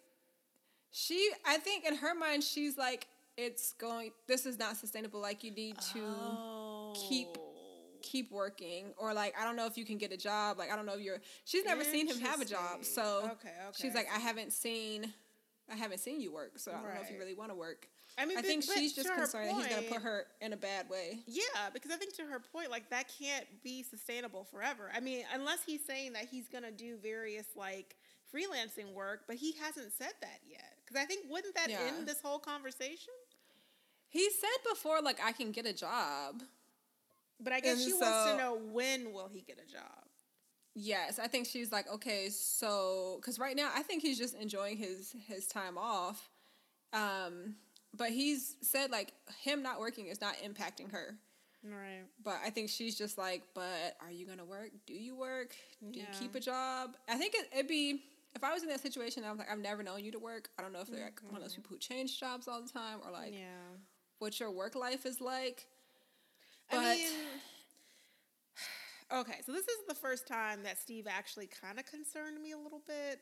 She, I think, in her mind, she's like, it's going. This is not sustainable. Like you need to keep Oh. keep working or like I don't know if you can get a job. Like I don't know if you're she's never seen him have a job. So Okay, okay, she's like I haven't seen I haven't seen you work. So I don't know if you really want to work. I mean, I think but she's to just concerned that he's going to put her in a bad way. Yeah, because I think to her point, like that can't be sustainable forever. I mean, unless he's saying that he's gonna do various like freelancing work, but he hasn't said that yet. Because I think wouldn't that Yeah. end this whole conversation? He said before like I can get a job. But I guess And she wants to know when will he get a job. Yes, I think she's like, okay, so because right now I think he's just enjoying his his time off, um, but he's said like him not working is not impacting her. Right. But I think she's just like, but are you gonna work? Do you work? Do you keep a job? I think it, it'd be if I was in that situation. I was like, I've never known you to work. I don't know if they're like one of those people who change jobs all the time, or like yeah. what your work life is like. I mean, Okay, so this is the first time that Steve actually kind of concerned me a little bit.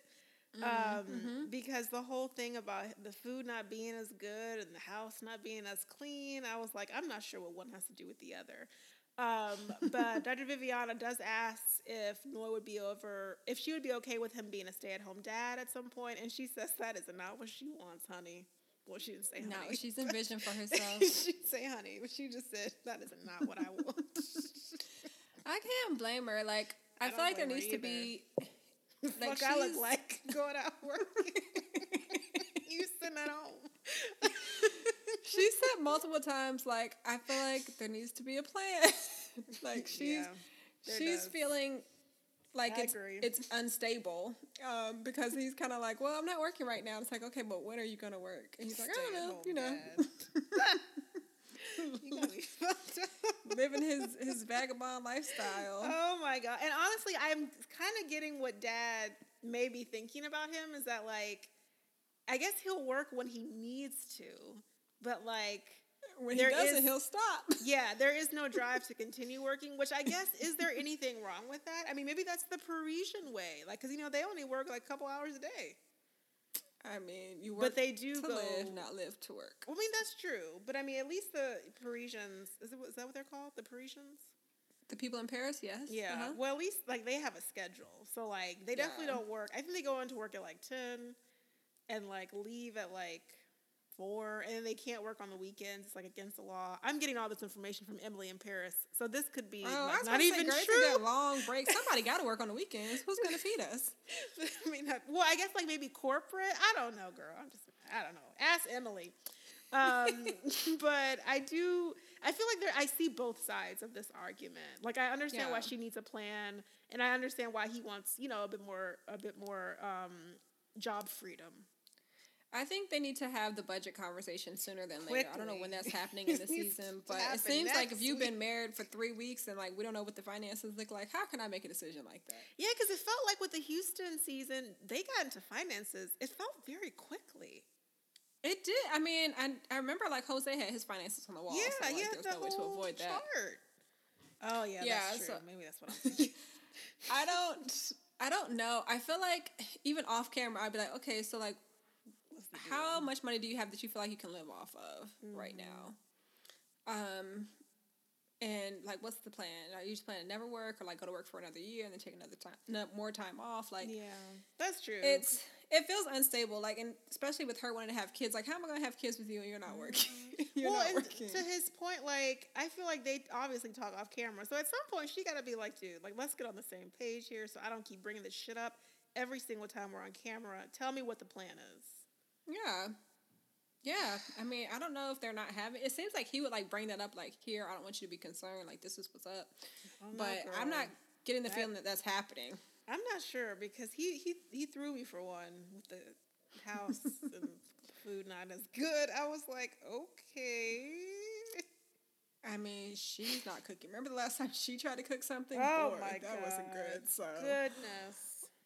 Mm, Um, mm-hmm. because the whole thing about the food not being as good and the house not being as clean, I was like, I'm not sure what one has to do with the other. Um, but Dr. Viviana does ask if Noi would be over, if she would be okay with him being a stay at home dad at some point, and she says that is not what she wants, honey. Well, she didn't say honey. What she's envisioned for herself. she didn't say honey, but she just said that is not what I want. I can't blame her. Like, I, I feel like there needs to be. Fuck, Like, I look like going out working. you sitting at home. She said multiple times, like, I feel like there needs to be a plan. like, she's Yeah, she's does. feeling like I it's agree. it's unstable um, because he's kind of like, well, I'm not working right now. It's like, okay, but when are you gonna work? And he's like, I don't know, you know. You fucked up. living his his vagabond lifestyle. Oh my god! And honestly, I'm kind of getting what Dad may be thinking about him. Is that like, I guess he'll work when he needs to, but like, when there he doesn't, is- he'll stop. yeah, there is no drive to continue working. Which I guess is there anything wrong with that? I mean, maybe that's the Parisian way, like, because you know they only work like a couple hours a day, I mean, you work but they do to go. live, not live to work. Well, I mean, that's true, but I mean, at least the Parisians is, it, is that what they're called? The Parisians. The people in Paris, yes. Yeah. uh-huh. Well, at least like they have a schedule. So like they definitely Yeah. don't work. I think they go into work at like 10 and like leave at like 4 and then they can't work on the weekends. It's like against the law. I'm getting all this information from Emily in Paris. So this could be Oh, like, not to say, even girl, true. that long break. Somebody got to work on the weekends. Who's gonna feed us? I mean, well, I guess like maybe corporate. I don't know, girl. I'm just, I don't know. Ask Emily. Um, but I do. I feel like there. I see both sides of this argument. Like I understand why she needs a plan, and I understand why he wants, you know, a bit more, a bit more um, job freedom. I think they need to have the budget conversation sooner than later. I don't know when that's happening in the season, but it seems like if you've been married for three weeks and like we don't know what the finances look like, how can I make a decision like that? Yeah, because it felt like with the Houston season, they got into finances. It felt very quickly. It did. I mean, I, I remember like Jose had his finances on the wall. yeah, so, like, yeah, the no way to avoid that. chart. Oh yeah, Yeah, that's true. so- Maybe that's what I'm thinking. I don't. I don't know. I feel like even off camera, I'd be like, okay, so like, The how much money do you have that you feel like you can live off of right Mm-hmm. now? Um, and like, what's the plan? Are you just planning to never work, or like go to work for another year and then take another time, no, more time off? Like, Yeah, that's true. it's it feels unstable. Like, and especially with her wanting to have kids. Like, how am I going to have kids with you and you're not working? you're well, not working. to his point, like I feel like they obviously talk off camera. So at some point, she got to be like, dude, like let's get on the same page here, so I don't keep bringing this shit up every single time we're on camera. Tell me what the plan is. Yeah. Yeah. I mean, I don't know if they're not having it seems like he would like bring that up like here, I don't want you to be concerned, like this is what's up. Oh don't But I'm not getting the That- feeling that that's happening. I'm not sure because he he he threw me for one with the house and food not as good. I was like, okay. I mean, she's not cooking. Remember the last time she tried to cook something? Oh Boy, my God. that wasn't good. So goodness.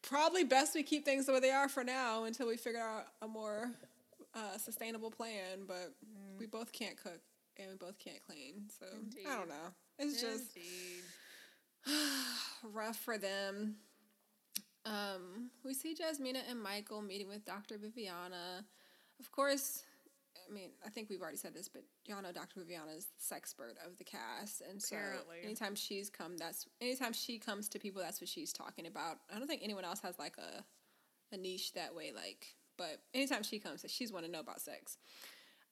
Probably best we keep things the way they are for now until we figure out a more uh, sustainable plan. But we both can't cook and we both can't clean. So I don't know. It's just rough for them. Um, we see Jasmina and Michael meeting with Dr. Viviana. Of course, I mean, I think we've already said this, but y'all know Dr. Viviana is the sex sexpert of the cast, and so Apparently. anytime she's come, that's anytime she comes to people, that's what she's talking about. I don't think anyone else has like a a niche that way, like. But anytime she comes, she's want to know about sex.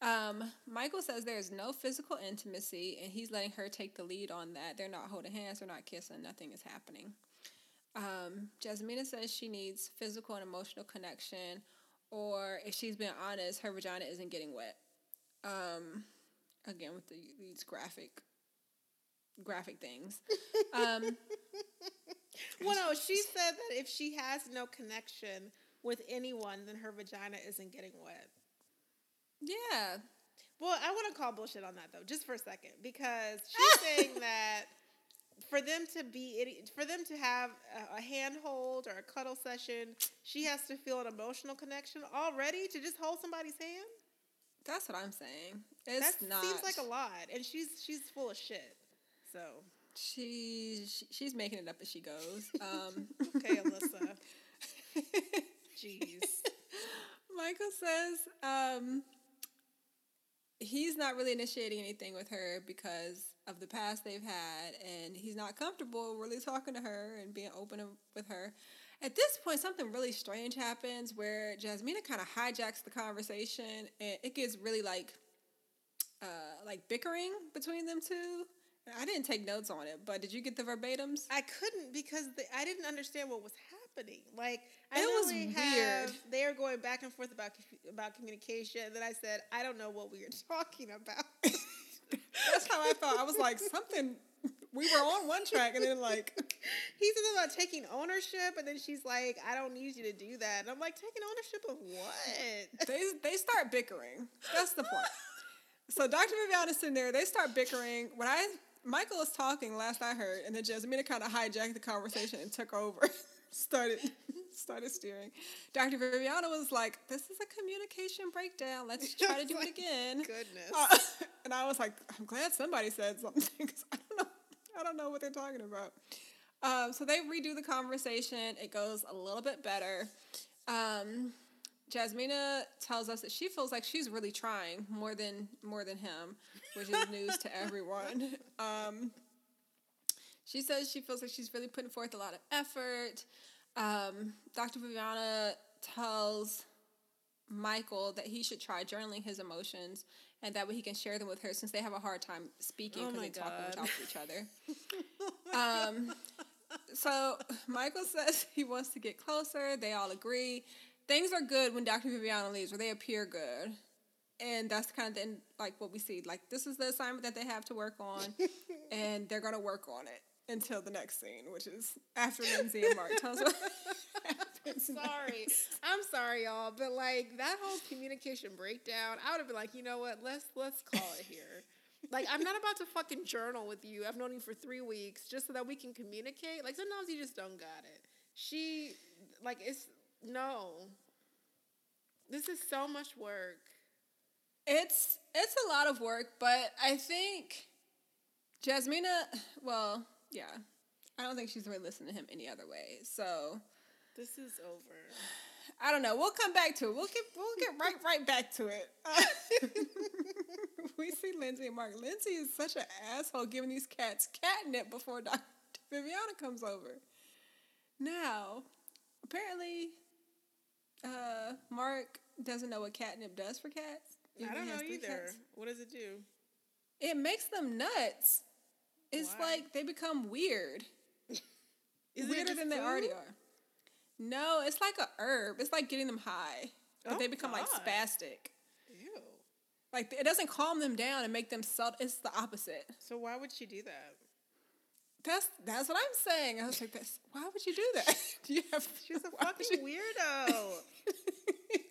Um, Michael says there's no physical intimacy, and he's letting her take the lead on that. They're not holding hands, they're not kissing, nothing is happening. Um, Jasmina says she needs physical and emotional connection, or if she's being honest, her vagina isn't getting wet. Um, again with the, these graphic, graphic things. Um, Well, no, she said that if she has no connection with anyone, then her vagina isn't getting wet. yeah, Well, I want to call bullshit on that though, just for a second, because she's saying that for them to be for them to have a, a handhold or a cuddle session, she has to feel an emotional connection already to just hold somebody's hand. that's what I'm saying. It's that not. seems like a lot, and she's she's full of shit. So She, she she's making it up as she goes. Um, Okay, Alyssa. Jeez. Michael says um, he's not really initiating anything with her because of the past they've had, and he's not comfortable really talking to her and being open with her. At this point, something really strange happens where Jasmina kind of hijacks the conversation, and it gets really like, uh, like bickering between them two. I didn't take notes on it, but did you get the verbatims? I couldn't because the, I didn't understand what was happening. Like I It was weird. have- they are going back and forth about about communication. Then I said, I don't know what we were talking about. That's how I felt. I was like, something. We were on one track, and then like, he said about taking ownership, and then she's like, "I don't need you to do that." And I'm like, "Taking ownership of what?" they they start bickering. That's the point. So Dr. Viviana's sitting there. They start bickering. When I Michael was talking last I heard, and then Jasmina kind of hijacked the conversation and took over. started started steering. Dr. Viviana was like, "This is a communication breakdown. Let's try to do it again." Goodness. Uh, and I was like, I'm glad somebody said something because I don't know, I don't know what they're talking about. Um, so they redo the conversation. It goes a little bit better. Um, Jasmina tells us that she feels like she's really trying more than more than him, which is news to everyone. Um, she says she feels like she's really putting forth a lot of effort. Um, Dr. Viviana tells Michael that he should try journaling his emotions and that way he can share them with her since they have a hard time speaking Oh because my they talk God. top of each other. um, so Michael says he wants to get closer. They all agree. Things are good when Dr. Viviana leaves, or they appear good. And that's kind of the, end- like what we see. Like this is the assignment that they have to work on, and they're gonna work on it until the next scene, which is after Lindsey and Mark tell us what happens sorry. I'm sorry, y'all, but like that whole communication breakdown, I would have been like, you know what? Let's let's call it here. like I'm not about to fucking journal with you. I've known you for three weeks just so that we can communicate. Like sometimes you just don't got it. She like it's no. This is so much work. It's it's a lot of work, but I think Jasmina. Well, yeah, I don't think she's really listening to him any other way. So This is over. I don't know. We'll come back to it. We'll get we'll get right right back to it. we see Lindsey and Mark. Lindsey is such an asshole giving these cats catnip before Dr. Viviana comes over. Now, apparently, uh, Mark doesn't know what catnip does for cats. I don't know either. cats. What does it do? It makes them nuts. It's Why? like they become weird. Is weirder than they already are. No, it's like a herb. It's like getting them high, but Oh, they become like spastic. Ew. Like it doesn't calm them down and make them subtle. It's the opposite. So why would she do that? That's that's what I'm saying. I was like, that's, why would you do that? do you have? She's a fucking you- weirdo.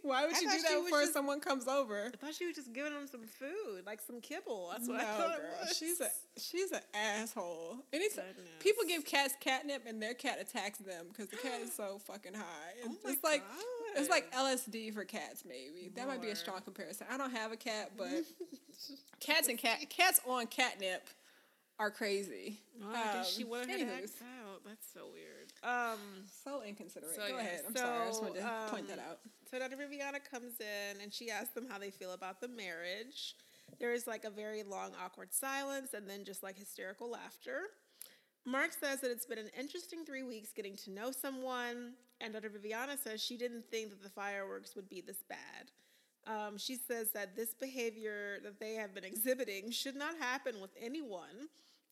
Why would I you do that before just- someone comes over? I thought she was just giving them some food, like some kibble. That's what I thought girl, she's a she's an asshole. Anytime people give cats catnip and their cat attacks them because the cat is so fucking high. Oh It's, my it's like it's like LSD for cats. Maybe that might be a strong comparison. I don't have a cat, but cats and cat cats on catnip are crazy. Oh, guess she Um, wanted her to act out. That's so weird. Um, So inconsiderate. So, Go yeah, ahead. I'm sorry. I just so, wanted to point that um, out. so Dr. Viviana comes in and she asks them how they feel about the marriage. There is like a very long, awkward silence and then just like hysterical laughter. Mark says that it's been an interesting three weeks getting to know someone, and Dr. Viviana says she didn't think that the fireworks would be this bad. Um, she says that this behavior that they have been exhibiting should not happen with anyone,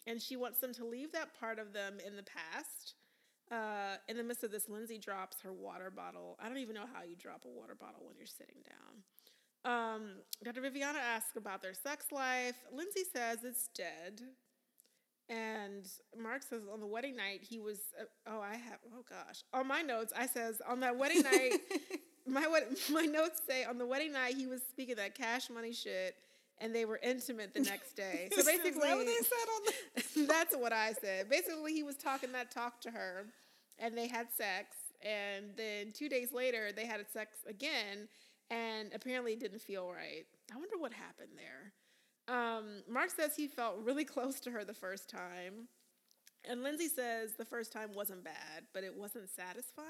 and she wants them to leave that part of them in the past. Uh, in the midst of this, Lindsey drops her water bottle. I don't even know how you drop a water bottle when you're sitting down. Um, Dr. Viviana asks about their sex life. Lindsey says it's dead. And Mark says on the wedding night he was. Uh, oh, I have. Oh gosh. On my notes, I says on that wedding night. My my notes say on the wedding night he was speaking that cash money shit, and they were intimate the next day. So basically, what they said on the- that's what I said. Basically, he was talking that talk to her, and they had sex. And then two days later, they had sex again, and apparently it didn't feel right. I wonder what happened there. Um, Mark says he felt really close to her the first time. And Lindsey says the first time wasn't bad, but it wasn't satisfying.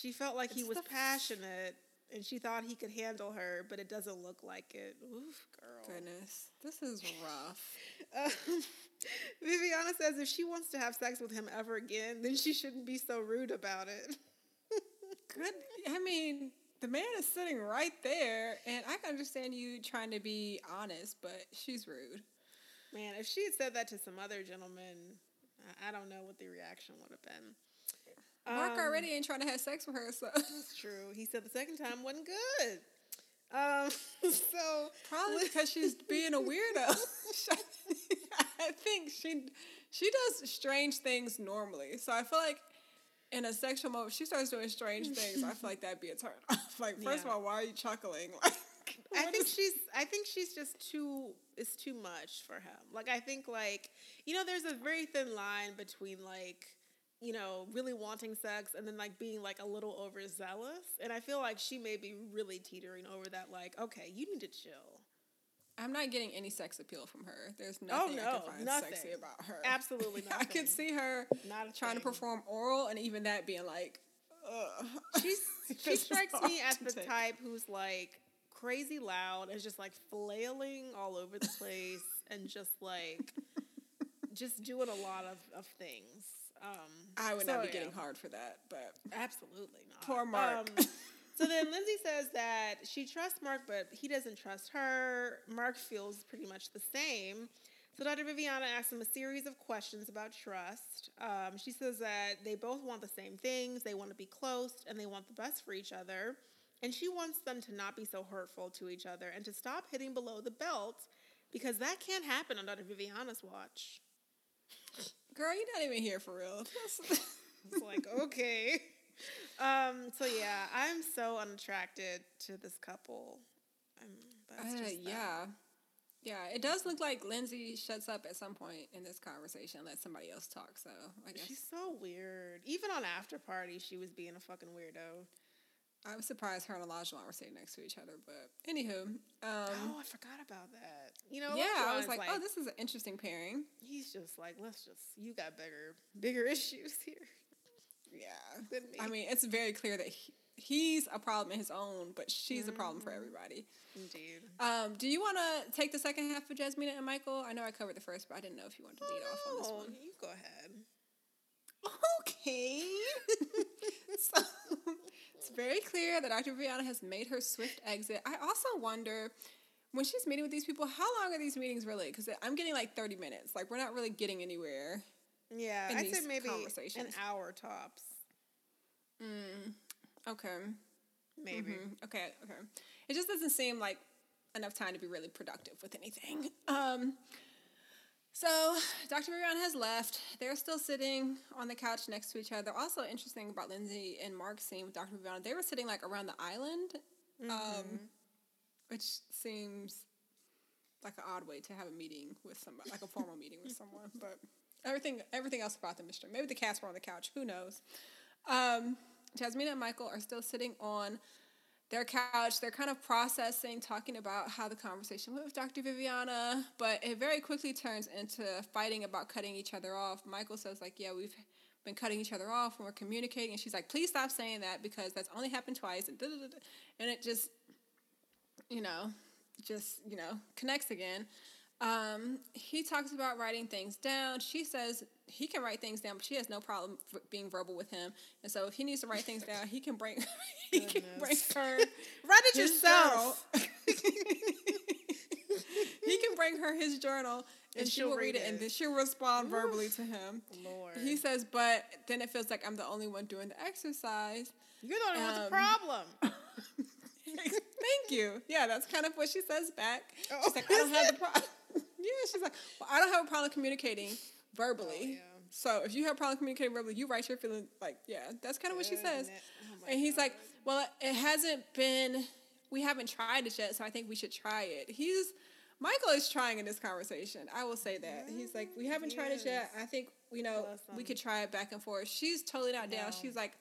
She felt like he was passionate and she thought he could handle her, but it doesn't look like it. Oof, girl. Goodness, this is rough. Um, Viviana says if she wants to have sex with him ever again, then she shouldn't be so rude about it. Good. I mean, the man is sitting right there, and I can understand you trying to be honest, but she's rude. Man, if she had said that to some other gentleman, I don't know what the reaction would have been. Mark Um, already ain't trying to have sex with her, so That's true. He said the second time wasn't good. Um, so probably because she's being a weirdo. I think she she does strange things normally, so I feel like. In a sexual moment, she starts doing strange things. I feel like that'd be a turn off. Like, first Yeah. of all, why are you chuckling? Like, I think is- she's I think she's just too it's too much for him. Like I think like you know there's a very thin line between like you know really wanting sex and then like being like a little overzealous and I feel like she may be really teetering over that like okay, you need to chill. I'm not getting any sex appeal from her. There's Oh, nothing I no, can find nothing. sexy about her. Absolutely nothing. I could see her Not trying to perform oral, and even that being like, ugh. She's she strikes me as the take. type who's like crazy loud and just like flailing all over the place and just like just doing a lot of, of things. Um, I would so, not be yeah. getting hard for that, but Absolutely not. Poor Mark. Um, so then Lindsey says that she trusts Mark, but he doesn't trust her. Mark feels pretty much the same. So Dr. Viviana asks him a series of questions about trust. Um, she says that they both want the same things. They want to be close and they want the best for each other. And she wants them to not be so hurtful to each other and to stop hitting below the belt because that can't happen on Dr. Viviana's watch. Girl, you're not even here for real. It's like, okay. Um, so yeah, I'm so unattracted to this couple. Uh, yeah. Yeah, it does look like Lindsey shuts up at some point in this conversation and lets somebody else talk. So I guess She's so weird. Even on after party, she was being a fucking weirdo. I was surprised her and Olajuwon were sitting next to each other. But anywho, um, oh, I forgot about that. You know, yeah, I was Olajuwon's like, oh, this is an interesting pairing. he's just like, let's just, you got bigger, bigger issues here Yeah. I mean, it's very clear that he, he's a problem in his own, but she's a problem for everybody. indeed. Um, do you want to take the second half of Jasmina and Michael? I know I covered the first, but I didn't know if you wanted to lead off on this Oh, one. you go ahead. Okay. so it's very clear that Dr. Brianna has made her swift exit. I also wonder when she's meeting with these people, how long are these meetings really? Because I'm getting like 30 minutes. Like, we're not really getting anywhere. Yeah, in I'd say maybe an hour tops. Okay. Maybe. Mhm. Okay, okay. It just doesn't seem like enough time to be really productive with anything. Um, so Dr. Marianne has left. They're still sitting on the couch next to each other. Also interesting about Lindsey and Mark's scene with Dr. Marianne, they were sitting like around the island, um, which seems like an odd way to have a meeting with somebody, like a formal meeting with someone. But everything, everything else about them is strange. Maybe the cats were on the couch. Who knows? Um, Jasmine and Michael are still sitting on their couch. They're kind of processing, talking about how the conversation went with Dr. Viviana, but it very quickly turns into fighting about cutting each other off. Michael says, like, yeah, we've been cutting each other off when we're communicating. And she's like, please stop saying that because that's only happened twice. And, and it just, you know, just, you know, connects again. Um, he talks about writing things down. She says he can write things down, but she has no problem being verbal with him. And so if he needs to write things down, he can bring he can bring her Write it yourself. he can bring her his journal and, And she she'll read read it, and then she'll respond verbally to him. Lord. He says, but then it feels like I'm the only one doing the exercise. You're the only one with um, the problem. Thank you. Yeah, that's kind of what she says back. Oh, she's like, I don't have the problem. yeah, she's like, well, I don't have a problem communicating verbally. Oh, yeah. So if you have a problem communicating verbally, you write your feelings. Like, yeah, that's kind of what she says. Oh and he's like, well, it hasn't been. We haven't tried it yet, so I think we should try it. He's Michael is trying in this conversation. I will say that. He's like, we haven't tried it yet. I think you know Bless we could try it back and forth. She's totally not down. No. She's like,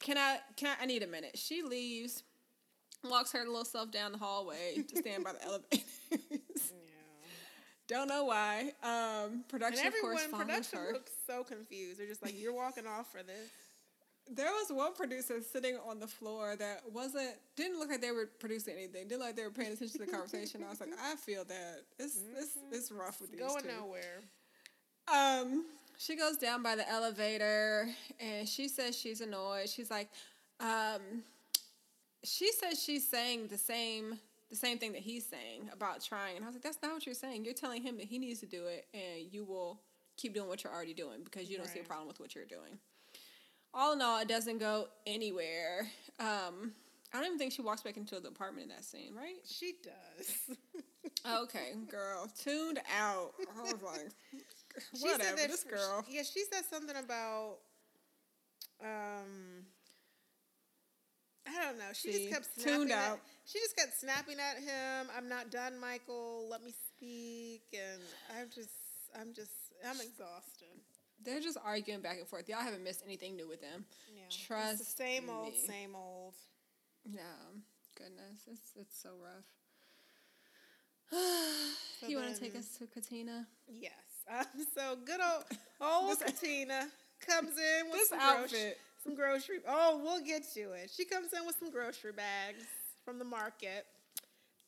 can I? Can I? I need a minute. She leaves, walks her little self down the hallway to stand by the elevators. Yeah. Don't know why. Um, And production, of course, production her. looks so confused. They're just like, "You're walking off for this." There was one producer sitting on the floor that wasn't didn't look like they were producing anything. Didn't look like they were paying attention to the conversation. I was like, I feel that it's it's it's rough with these Going two. nowhere. Um, she goes down by the elevator and she says she's annoyed. She's like, um, she says she's saying the same the same thing that he's saying about trying. And I was like, that's not what you're saying. You're telling him that he needs to do it and you will keep doing what you're already doing because you don't see a problem with what you're doing. All in all, it doesn't go anywhere. Um, I don't even think she walks back into the apartment in that scene, right? She does. Okay, girl, tuned out. I was like, She said whatever. This girl. Yeah, she said something about. Um, I don't know. She See, just kept snapping. At, she just kept snapping at him. I'm not done, Michael. Let me speak. And I'm just, I'm just, I'm exhausted. They're just arguing back and forth. Y'all haven't missed anything new with them. Yeah, it's Trust the same old, same old. Yeah, goodness, it's it's so rough. So you want to take us to Katina? Yes. Um, so good old old Katina comes in with This outfit. Some grocery. Oh, we'll get to it. She comes in with some grocery bags from the market.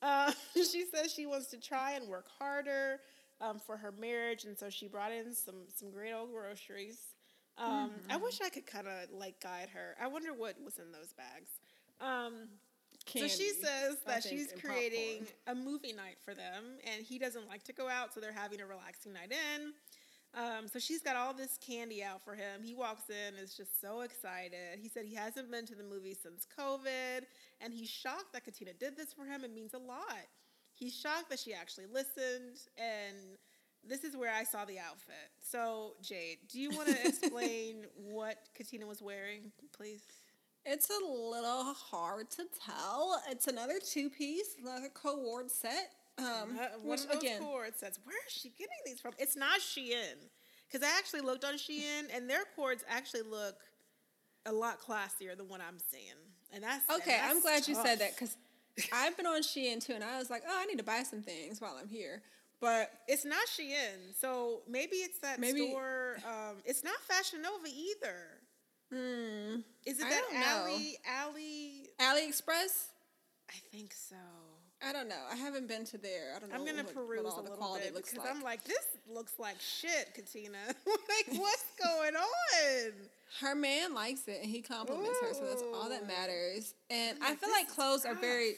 Uh, she says she wants to try and work harder um, for her marriage, and so she brought in some some great old groceries. Um, I Mm-hmm. wish I could kind of like guide her. I wonder what was in those bags. Um, Candy, so she says that think, she's creating popcorn. a movie night for them, and he doesn't like to go out, so they're having a relaxing night in. Um, so she's got all this candy out for him. He walks in, is just so excited. He said he hasn't been to the movie since COVID, and he's shocked that Katina did this for him. It means a lot. He's shocked that she actually listened, and this is where I saw the outfit. So Jade, do you want to explain what Katina was wearing, please? It's a little hard to tell. It's another two piece leather co-ord set. Um, Uh, one which of those again, cords says, "Where is she getting these from?" It's not Shein, because I actually looked on Shein, and their cords actually look a lot classier than what I'm seeing. And that's and okay. I'm that's glad you said that because I've been on Shein too, and I was like, oh, I need to buy some things while I'm here. But it's not Shein, so maybe it's that Maybe- store. Um, it's not Fashion Nova either. hmm, Is it I that. Alley? Alley? AliExpress. I think so. I don't know. I haven't been to there. I don't know. I'm gonna what, peruse what all a the little quality bit looks because like. I'm like, this looks like shit, Katina. like, what's going on? Her man likes it and he compliments her, so that's all that matters. And I'm I like, feel like clothes are very.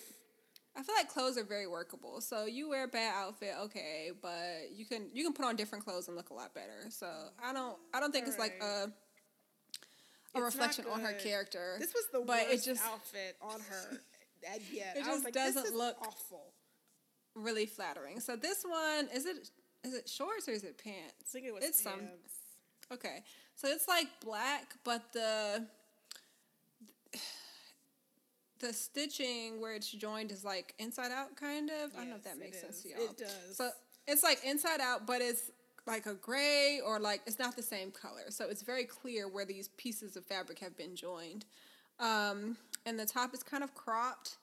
I feel like clothes are very workable. So you wear a bad outfit, okay, but you can you can put on different clothes and look a lot better. So I don't I don't think it's like a a not reflection on her character. This was the but it worst just outfit on her. And yet, It I just like, doesn't look- awful. really flattering. So this one is it is it shorts or is it I pants? think it was It's some. Okay. So it's like black, but the the stitching where it's joined is like inside out kind of. I don't know if that makes sense to y'all. It does. So it's like inside out, but it's like a gray or like it's not the same color. So it's very clear where these pieces of fabric have been joined. Um, and the top is kind of cropped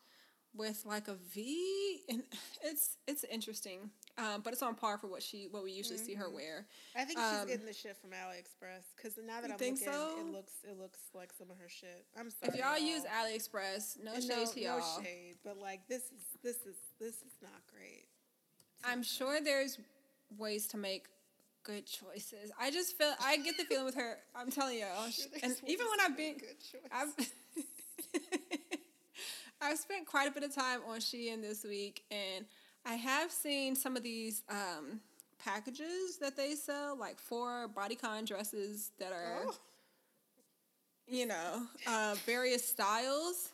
with like a V, and it's it's interesting. Um, but it's on par for what she what we usually see her Mm-hmm. wear. I think um, she's getting the shit from AliExpress because now that I'm looking, so? it looks it looks like some of her shit. I'm sorry. If y'all use AliExpress, no And shade to y'all. no shade, but like this is this is this is not great. I'm sure there's ways to make good choices. I just feel I get the feeling with her. I'm telling y'all, Sure, and even when I've been, good choices. I've I've spent quite a bit of time on Shein this week, and I have seen some of these um, packages that they sell, like four bodycon dresses that are, Oh. you know, uh, various styles.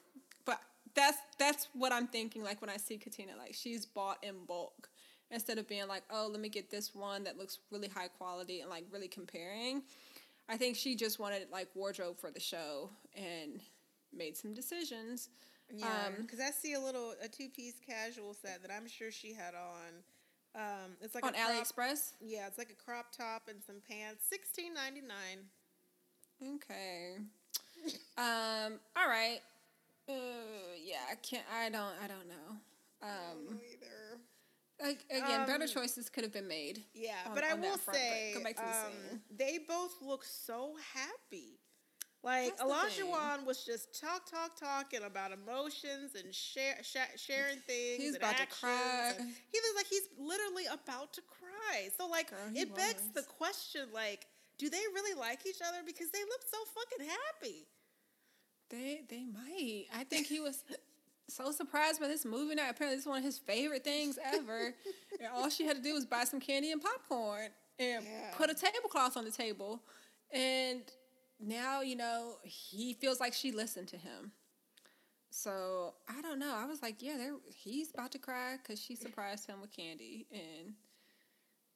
But that's that's what I'm thinking. Like when I see Katina, like she's bought in bulk instead of being like, oh, let me get this one that looks really high quality and like really comparing. I think she just wanted like wardrobe for the show and made some decisions. Yeah, Um, because I see a little a two piece casual set that I'm sure she had on. Um, it's like on crop, AliExpress. Yeah, it's like a crop top and some pants, sixteen ninety nine. Okay. um. All right. Uh. Yeah. I can't. I don't. I don't know. Um. either. Like, again, better Um, choices could have been made. Yeah, on- but I will front, say, um, they both look so happy. Like That's thing. Was just talk, talk, talking about emotions and share, sha- sharing things. He's and about to actions, cry. and He looks like he's literally about to cry. So like, Girl, it begs the question: like, do they really like each other? Because they look so fucking happy. They they might. I think he was so surprised by this movie night. Apparently, this is one of his favorite things ever. and all she had to do was buy some candy and popcorn and Yeah. put a tablecloth on the table. And now, you know, he feels like she listened to him. So I don't know. I was like, yeah, they're, he's about to cry because she surprised him with candy, and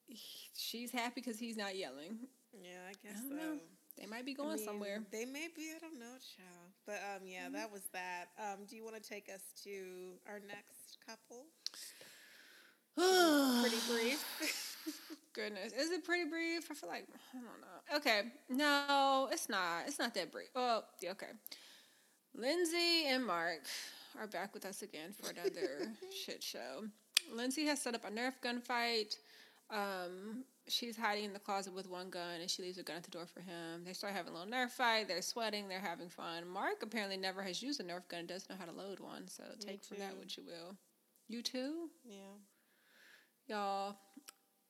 he- she's happy because he's not yelling. Yeah, I I guess don't so. know. They might be I going mean, somewhere. They may be. I don't know, child. But um, yeah, Mm-hmm. that was that. Um, do you want to take us to our next couple? Pretty brief. Goodness, is it pretty brief? I feel like I don't know. Okay, no, it's not. It's not that brief. Well, yeah, okay. Lindsey and Mark are back with us again for another shit show. Lindsey has set up a Nerf gun fight. Um, she's hiding in the closet with one gun, and she leaves a gun at the door for him. They start having a little Nerf fight. They're sweating. They're having fun. Mark apparently never has used a Nerf gun. and Doesn't know how to load one. So take from that what you will. You too yeah. y'all.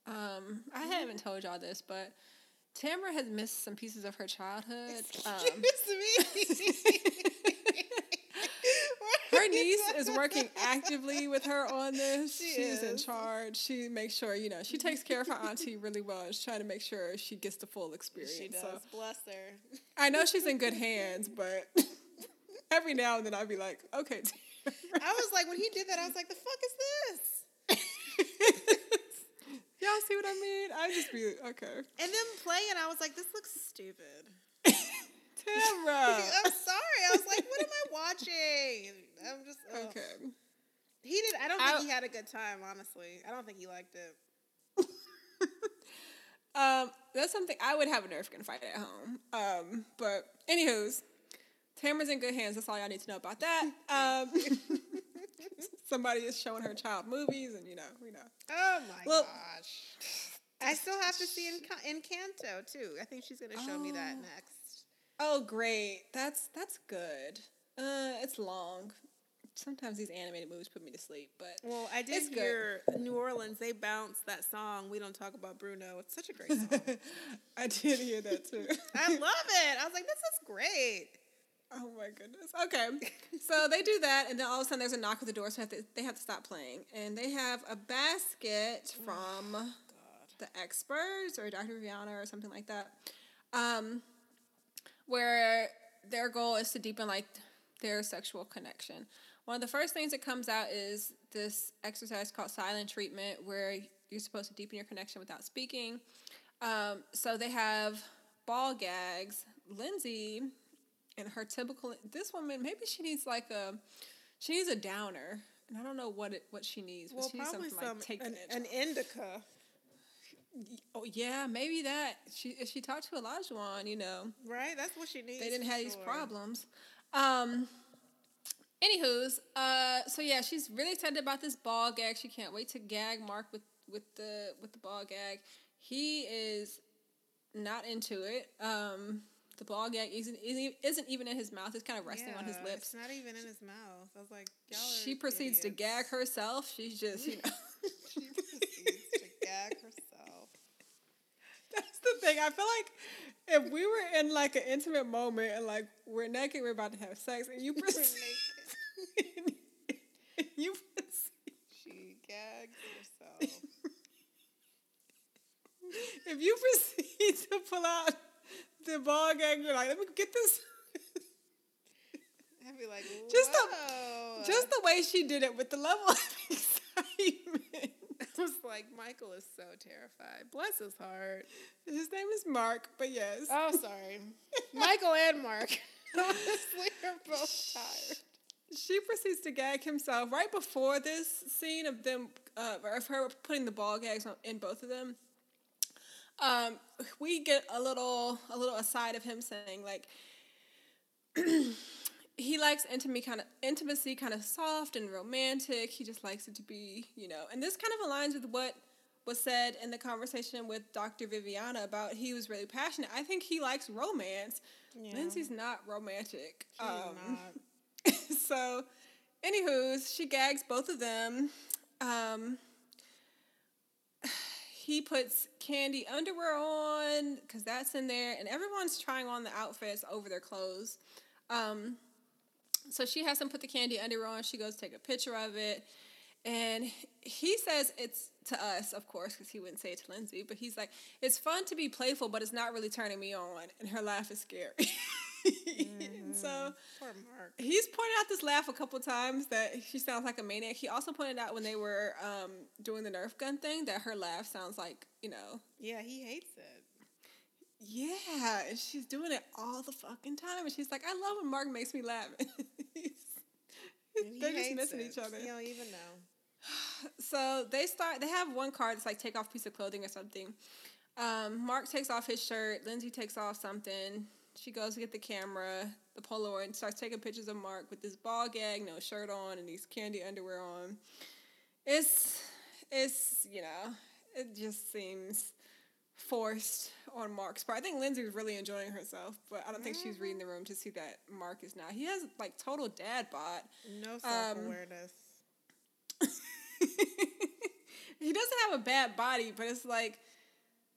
Um, I haven't told y'all this, but Tamara has missed some pieces of her childhood. Um, Excuse me. her niece is working actively with her on this. She She's in charge. She makes sure you know she takes care of her auntie really well. She's trying to make sure she gets the full experience. She does. So Bless her. I know she's in good hands, but every now and then I'd be like, okay. Tamara. I was like, when he did that, I was like, the fuck is this? Y'all see what I mean? I just be okay. And then playing, I was like, this looks stupid. Tamara. I'm sorry. I was like, what am I watching? I'm just ugh. Okay. He did. I don't think I- he had a good time. Honestly, I don't think he liked it. Um, that's something I would have a Nerf gun fight at home. Um, but anywho's, Tamara's in good hands. That's all y'all need to know about that. Um, somebody is showing her child movies, and you know, we know. Oh my Well- gosh. I still have to see Enca- Encanto too. I think she's gonna show me that Oh. next. Oh, great. That's that's good. Uh, it's long. Sometimes these animated movies put me to sleep, but Well, I did It's good. hear New Orleans. They bounced that song. We don't talk about Bruno. It's such a great song. I did hear that too. I love it. I was like, this is great. Oh my goodness. Okay. so they do that, and then all of a sudden there's a knock at the door, so have to, they have to stop playing. And they have a basket from God. the experts or Dr. Viviana or something like that, um, where their goal is to deepen like their sexual connection. One of the first things that comes out is this exercise called silent treatment, where you're supposed to deepen your connection without speaking. Um, so they have ball gags. Lindsey, in her typical, this woman maybe she needs like a, she needs a downer, and I don't know what it what she needs, but Well, she needs probably something some like take an, an indica, Oh yeah, maybe that. She if she talked to Elijah, you know, right? That's what she needs. they didn't have these problems. Um. Anywho's, uh, so yeah, she's really excited about this ball gag. She can't wait to gag Mark with with the with the ball gag. He is not into it. Um, the ball gag isn't isn't even in his mouth. It's kind of resting on his lips. It's not even in his mouth. I was like, y'all She proceeds to gag herself. She's just, you know. she proceeds to gag herself. That's the thing. I feel like if we were in like an intimate moment and like we're naked, we're about to have sex, and you proceed, you proceed, She gags herself. if you proceed to pull out the ball gag, you're like, let me get this. I'd be like, Just the- Just the way she did it with the level of excitement. I was like, Michael is so terrified. Bless his heart. His name is Mark, but yes. Oh, sorry. Michael and Mark. Honestly, are both tired. she proceeds to gag himself right before this scene of them uh, of her putting the ball gags on, in both of them. Um, we get a little a little aside of him saying like, he likes intimacy kind of intimacy kind of soft and romantic. He just likes it to be, you know. And this kind of aligns with what was said in the conversation with Dr. Viviana about he was really passionate. I think he likes romance. Yeah. Lindsey's not romantic. She's Um, not. so, anywho's, she gags both of them. Um, he puts candy underwear on because that's in there, and everyone's trying on the outfits over their clothes. Um, so she has him put the candy underwear on. She goes take a picture of it, and he says it's to us, of course, because he wouldn't say it to Lindsey. But he's like, "It's fun to be playful, but it's not really turning me on." And her laugh is scary. and so Poor Mark. He's pointed out this laugh a couple times that she sounds like a maniac. He also pointed out when they were um, doing the Nerf gun thing that her laugh sounds like, you know, Yeah, he hates it. yeah, and she's doing it all the fucking time. And she's like, I love when Mark makes me laugh. They're just missing it. each other. You don't even know. So they start. They have one card that's like take off piece of clothing or something. Um, Mark takes off his shirt. Lindsey takes off something. She goes to get the camera, the Polaroid, and starts taking pictures of Mark with this ball gag, no shirt on, and these candy underwear on. It's, it's you know, it just seems forced on Mark's part. I think Lindsey's really enjoying herself, but I don't think she's reading the mm-hmm. room to see that Mark is not. He has like total dad bod. No um, self awareness. he doesn't have a bad body, but it's like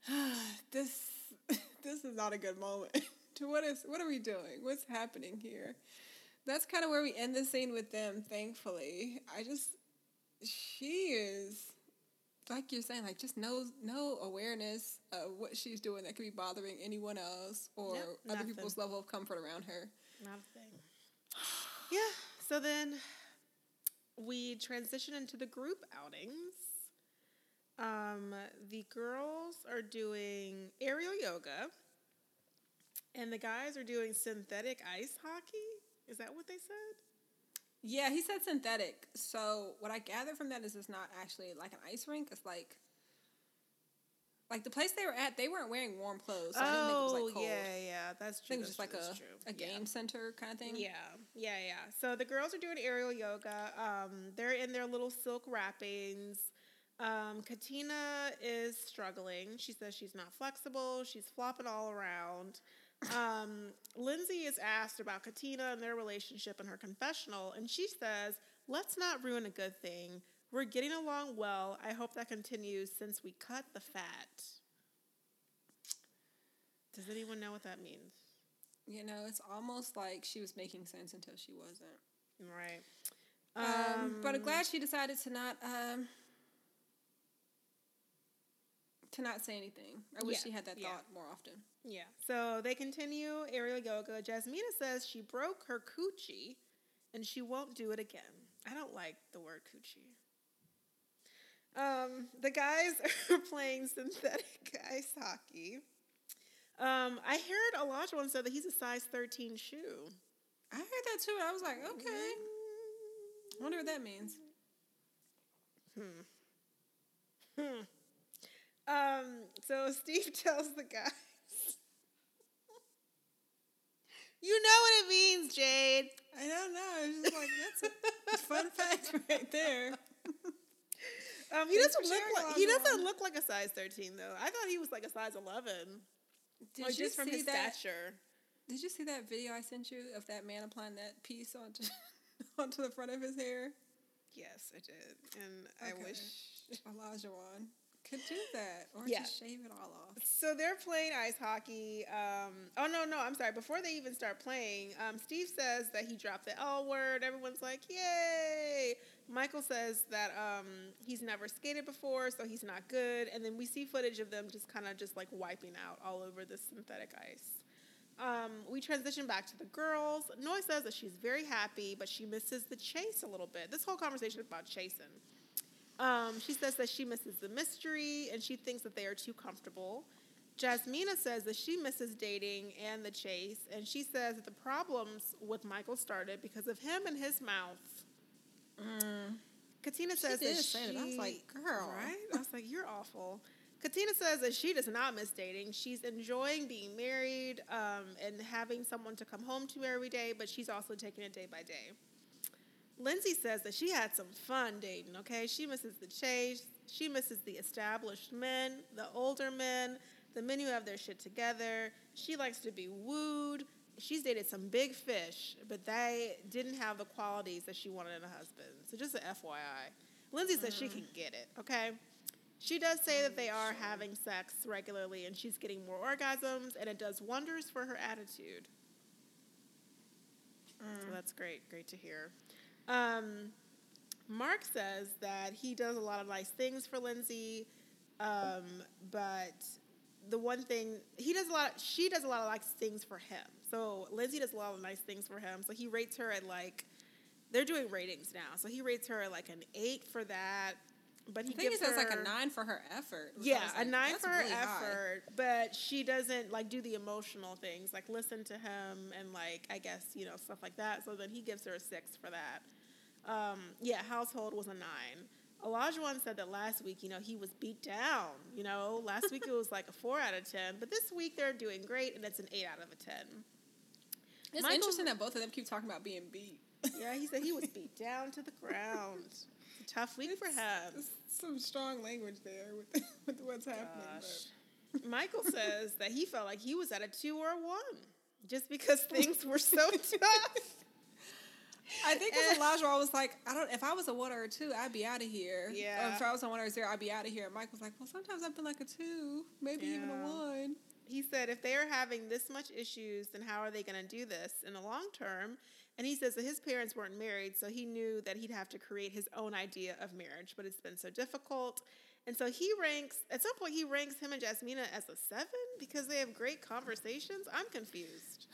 this this is not a good moment. to what is what are we doing? What's happening here? That's kind of where we end the scene with them, thankfully. I just she is like you're saying, like just no no awareness of what she's doing that could be bothering anyone else or Nope, other nothing. people's level of comfort around her. Not a thing. Yeah. So then we transition into the group outings. Um, the girls are doing aerial yoga, and the guys are doing synthetic ice hockey. Is that what they said? Yeah, he said synthetic. So what I gather from that is it's not actually like an ice rink. It's like like the place they were at. They weren't wearing warm clothes. So I didn't think it was like cold. Oh, yeah, yeah, that's I true. think it was just that's like true, a, true. a Yeah. game center kind of thing. Yeah, yeah, yeah. So the girls are doing aerial yoga. Um, they're in their little silk wrappings. Um, Katina is struggling. She says she's not flexible. She's flopping all around. Um, Lindsey is asked about Katina and their relationship in her confessional, and she says, "Let's not ruin a good thing. We're getting along well. I hope that continues since we cut the fat." Does anyone know what that means? You know, it's almost like she was making sense until she wasn't. Right. Um, but I'm glad she decided to not um, to not say anything. I wish Yeah, she had that yeah. thought more often. Yeah. So they continue aerial yoga. Jasmina says she broke her coochie and she won't do it again. I don't like the word coochie. Um, the guys are playing synthetic ice hockey. Um, I heard Olajuwon said that he's a size 13 shoe. I heard that too, and I was like, okay. I wonder what that means. Um, so Steve tells the guys. you know what it means, Jade. I don't know. It's just like that's a fun fact right there. Um, he doesn't look like he doesn't look like a size thirteen though. I thought he was like a size eleven. Did like you just from see his that? stature. Did you see that video I sent you of that man applying that piece onto onto the front of his hair? Yes, I did, and I Okay. wish. Olajuwon could do that, or Yeah. just shave it all off. So they're playing ice hockey. Um, oh no, no, I'm sorry. Before they even start playing, um, Steve says that he dropped the L word. Everyone's like, "Yay!" Michael says that um, he's never skated before, so he's not good. And then we see footage of them just kind of just like wiping out all over the synthetic ice. Um, we transition back to the girls. Noi says that she's very happy, but she misses the chase a little bit. This whole conversation is about chasing. Um, she says that she misses the mystery and she thinks that they are too comfortable. Jasmina says that she misses dating and the chase, and she says that the problems with Michael started because of him and his mouth. Katina says did that she, It. I was like, girl. right? I was like, you're awful. Katina says that she does not miss dating. She's enjoying being married um, and having someone to come home to every day, but she's also taking it day by day. Lindsey says that she had some fun dating, okay? She misses the chase. She misses the established men, the older men, the men who have their shit together. She likes to be wooed. She's dated some big fish, but they didn't have the qualities that she wanted in a husband. So just an FYI. Lindsey says she mm. can get it, okay? She does say that they are having sex regularly and she's getting more orgasms and it does wonders for her attitude. Mm. So that's great. Great to hear. Um, Mark says that he does a lot of nice things for Lindsey, um, but the one thing he does a lot, she does a lot of nice things for him. So Lindsey does a lot of nice things for him. So he rates her at like, they're doing ratings now. So he rates her like an eight for that. But he I think gives says like a nine for her effort. yeah, was a nine for her really high. effort, but she doesn't like do the emotional things, like listen to him and like I guess you know stuff like that. So then he gives her a six for that. Um, yeah, household was a nine. Olajuwon said that last week, you know, he was beat down. You know, last week it was like a four out of ten, but this week they're doing great and it's an eight out of a ten. It's Michael- interesting that both of them keep talking about being beat. Yeah, he said he was beat down to the ground. It's tough week for him. Some strong language there with, with what's happening. Michael says that he felt like he was at a two or a one just because things were so tough. I think with Elijah, I was like, I don't. If I was a one or a two, I'd be out of here. Um, yeah. Or if I was a one or a zero, I'd be out of here. And Mike was like, Well, sometimes I've been like a two, maybe even a one. He said if they are having this much issues, then how are they going to do this in the long term? And he says that his parents weren't married, so he knew that he'd have to create his own idea of marriage, but it's been so difficult. And so he ranks, at some point, he ranks him and Jasmina as a seven because they have great conversations. I'm confused.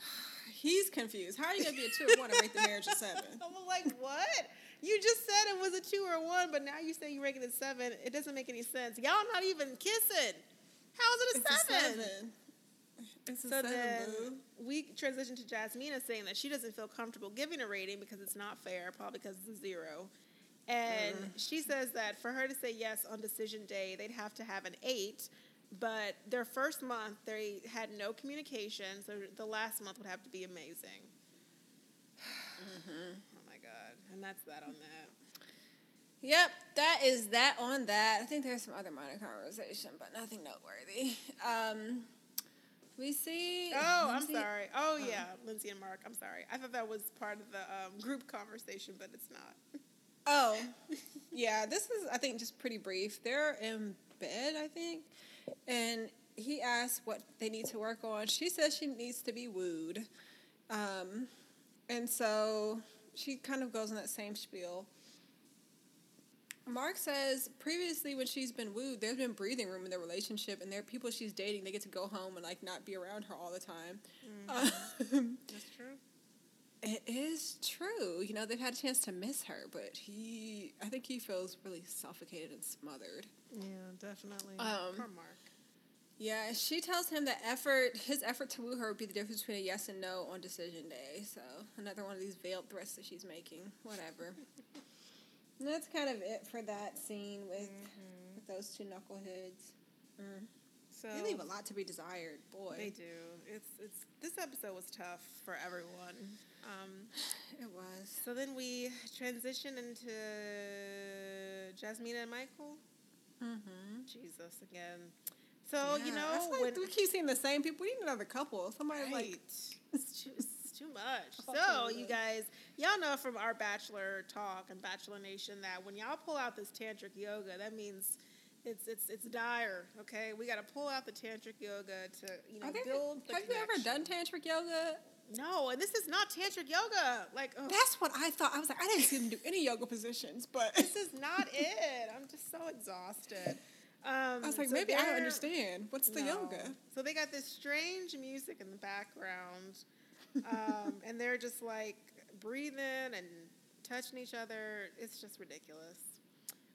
He's confused. How are you gonna be a two or one and rate the marriage a seven? I'm like, what? You just said it was a two or a one, but now you say you rank it a seven. It doesn't make any sense. Y'all not even kissing. How's it a It's a seven? It's So then we transition to Jasmina saying that she doesn't feel comfortable giving a rating because it's not fair, probably because it's a zero. And she says that for her to say yes on decision day, they'd have to have an eight. But their first month, they had no communication, so the last month would have to be amazing. Oh my God. And that's that on that. Yep, that is that on that. I think there's some other minor conversation, but nothing noteworthy. Um, we see. Oh, I'm Lindsey- sorry. Oh, yeah, Lindsey and Mark. I'm sorry. I thought that was part of the um, group conversation, but it's not. Oh, yeah. This is, I think, just pretty brief. They're in bed, I think, and he asks what they need to work on. She says she needs to be wooed, um, and so she kind of goes on that same spiel. Mark says previously when she's been wooed, there's been breathing room in their relationship, and there are people she's dating. They get to go home and like not be around her all the time. Um, That's true. it is true. You know, they've had a chance to miss her, but he, I think he feels really suffocated and smothered. Yeah, definitely. Um, Poor Mark. Yeah, she tells him that effort, his effort to woo her would be the difference between a yes and no on decision day. So another one of these veiled threats that she's making. Whatever. and that's kind of it for that scene with, with those two knuckleheads. Mm. So They leave a lot to be desired, boy. They do. It's it's this episode was tough for everyone. Um, It was. so then we transition into Jasmine and Michael. Mm-hmm. Jesus again. So you know like when we keep seeing the same people. We need another couple. Somebody right, like too, much. So you guys, y'all know from our Bachelor talk and Bachelor Nation that when y'all pull out this tantric yoga, that means. It's, it's it's dire, okay. We got to pull out the tantric yoga to you know there- build. The have you ever done tantric yoga? No, and this is not tantric yoga. Like, ugh, That's what I thought. I was like, I didn't see them do any yoga positions, but this is not it. I'm just so exhausted. Um, I was like, so maybe I don't understand. What's the No. yoga? So they got this strange music in the background, um, and they're just like breathing and touching each other. It's just ridiculous.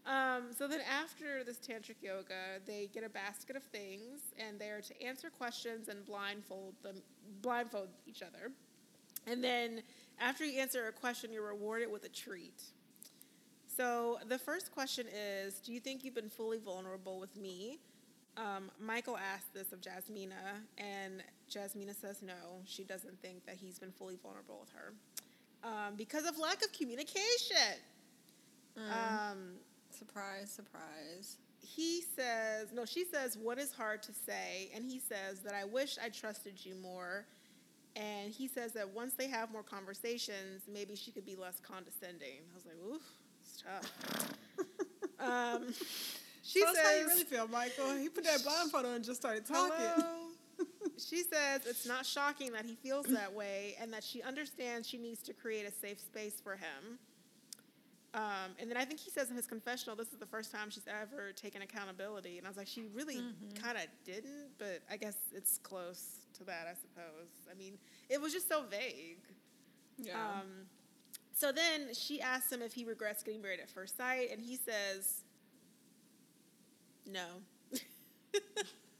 Um, so then after this tantric yoga, they get a basket of things, and they're to answer questions and blindfold them, blindfold each other. And then after you answer a question, you're rewarded with a treat. So the first question is Do you think you've been fully vulnerable with me? Um, Michael asked this of Jasmina, and Jasmina says no. She doesn't think that he's been fully vulnerable with her um, because of lack of communication. Um, Surprise, surprise. he says, no, she says, what is hard to say? And he says that I wish I trusted you more. And he says that once they have more conversations, maybe she could be less condescending. I was like, oof, it's tough. um, she Tell us says, how you really feel, Michael. He put that blindfold on and just started talking. Hello. she says it's not shocking that he feels that way and that she understands she needs to create a safe space for him. Um, and then I think he says in his confessional, this is the first time she's ever taken accountability. And I was like, she really kind of didn't, but I guess it's close to that, I suppose. I mean, it was just so vague. Yeah. Um, so then she asks him if he regrets getting married at first sight, and he says, no.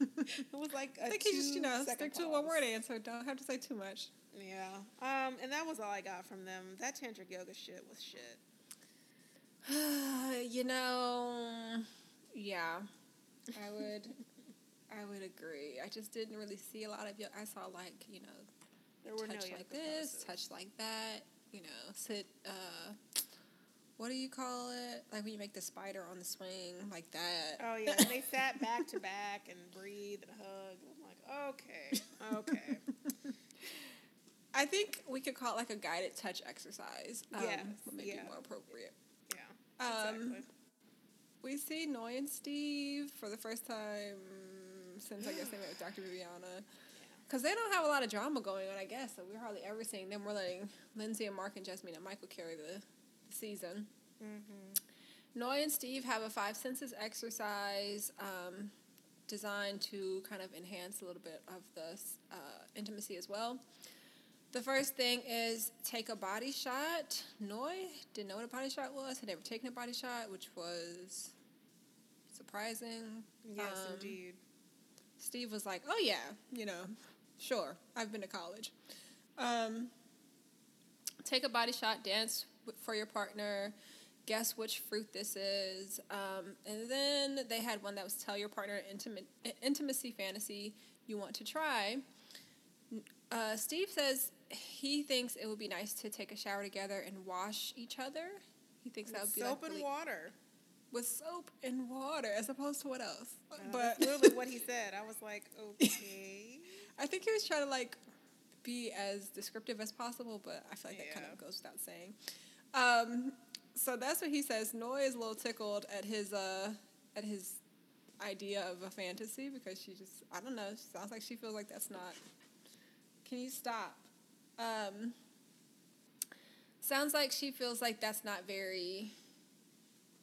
it was like a I think he just, you know, stick to a one word answer. Don't have to say too much. Yeah. Um, and that was all I got from them. That tantric yoga shit was shit. you know, yeah, I would, I would agree. I just didn't really see a lot of yoga. I saw like you know, There were touch no like this, poses. touch like that. You know, sit. uh What do you call it? Like when you make the spider on the swing, like that. Oh yeah, and they sat back to back and breathed and hugged. I'm like, okay, okay. I think we could call it like a guided touch exercise. Um, Yes, make yeah. it more appropriate. Yeah, Um, exactly. We see Noi and Steve for the first time since I guess they met with Dr. Viviana. Because they don't have a lot of drama going on, I guess. So we're hardly ever seeing them. We're letting Lindsey and Mark and Jasmine and Michael carry the season. Mm-hmm. Noi and Steve have a five senses exercise um, designed to kind of enhance a little bit of the uh, intimacy as well. The first thing is take a body shot. Noi didn't know what a body shot was, had never taken a body shot, which was surprising. Yes, Um, indeed. Steve was like, "Oh yeah, you know, sure. I've been to college. Um, take a body shot, dance for your partner, guess which fruit this is, um, and then they had one that was tell your partner intimate intimacy fantasy you want to try. Uh, Steve says he thinks it would be nice to take a shower together and wash each other. He thinks that would be soap like, and really- water. with soap and water as opposed to what else. Uh, but literally what he said. I was like, okay. I think he was trying to like be as descriptive as possible, but I feel like that kind of goes without saying. Um, so that's what he says. Noi is a little tickled at his uh, at his idea of a fantasy because she just I don't know. Sounds like she feels like that's not. Can you stop? Um, sounds like she feels like that's not very.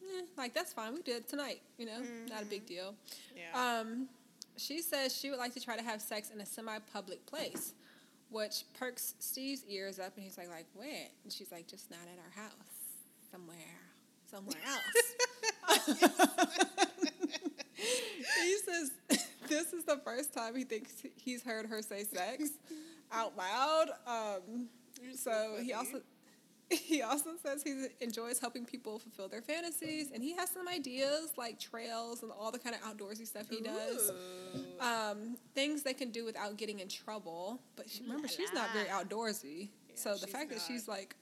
eh, like that's fine. We did it tonight. You know, not a big deal. Yeah. Um, she says she would like to try to have sex in a semi-public place, which perks Steve's ears up, and he's like, "Like where?" And she's like, "Just not at our house, somewhere, somewhere else." he says this is the first time he thinks he's heard her say sex out loud. Um, so he also he also says he enjoys helping people fulfill their fantasies, and he has some ideas like trails and all the kind of outdoorsy stuff he does. Um, things they can do without getting in trouble. But she, remember, she's not very outdoorsy. Yeah, so the fact that she's like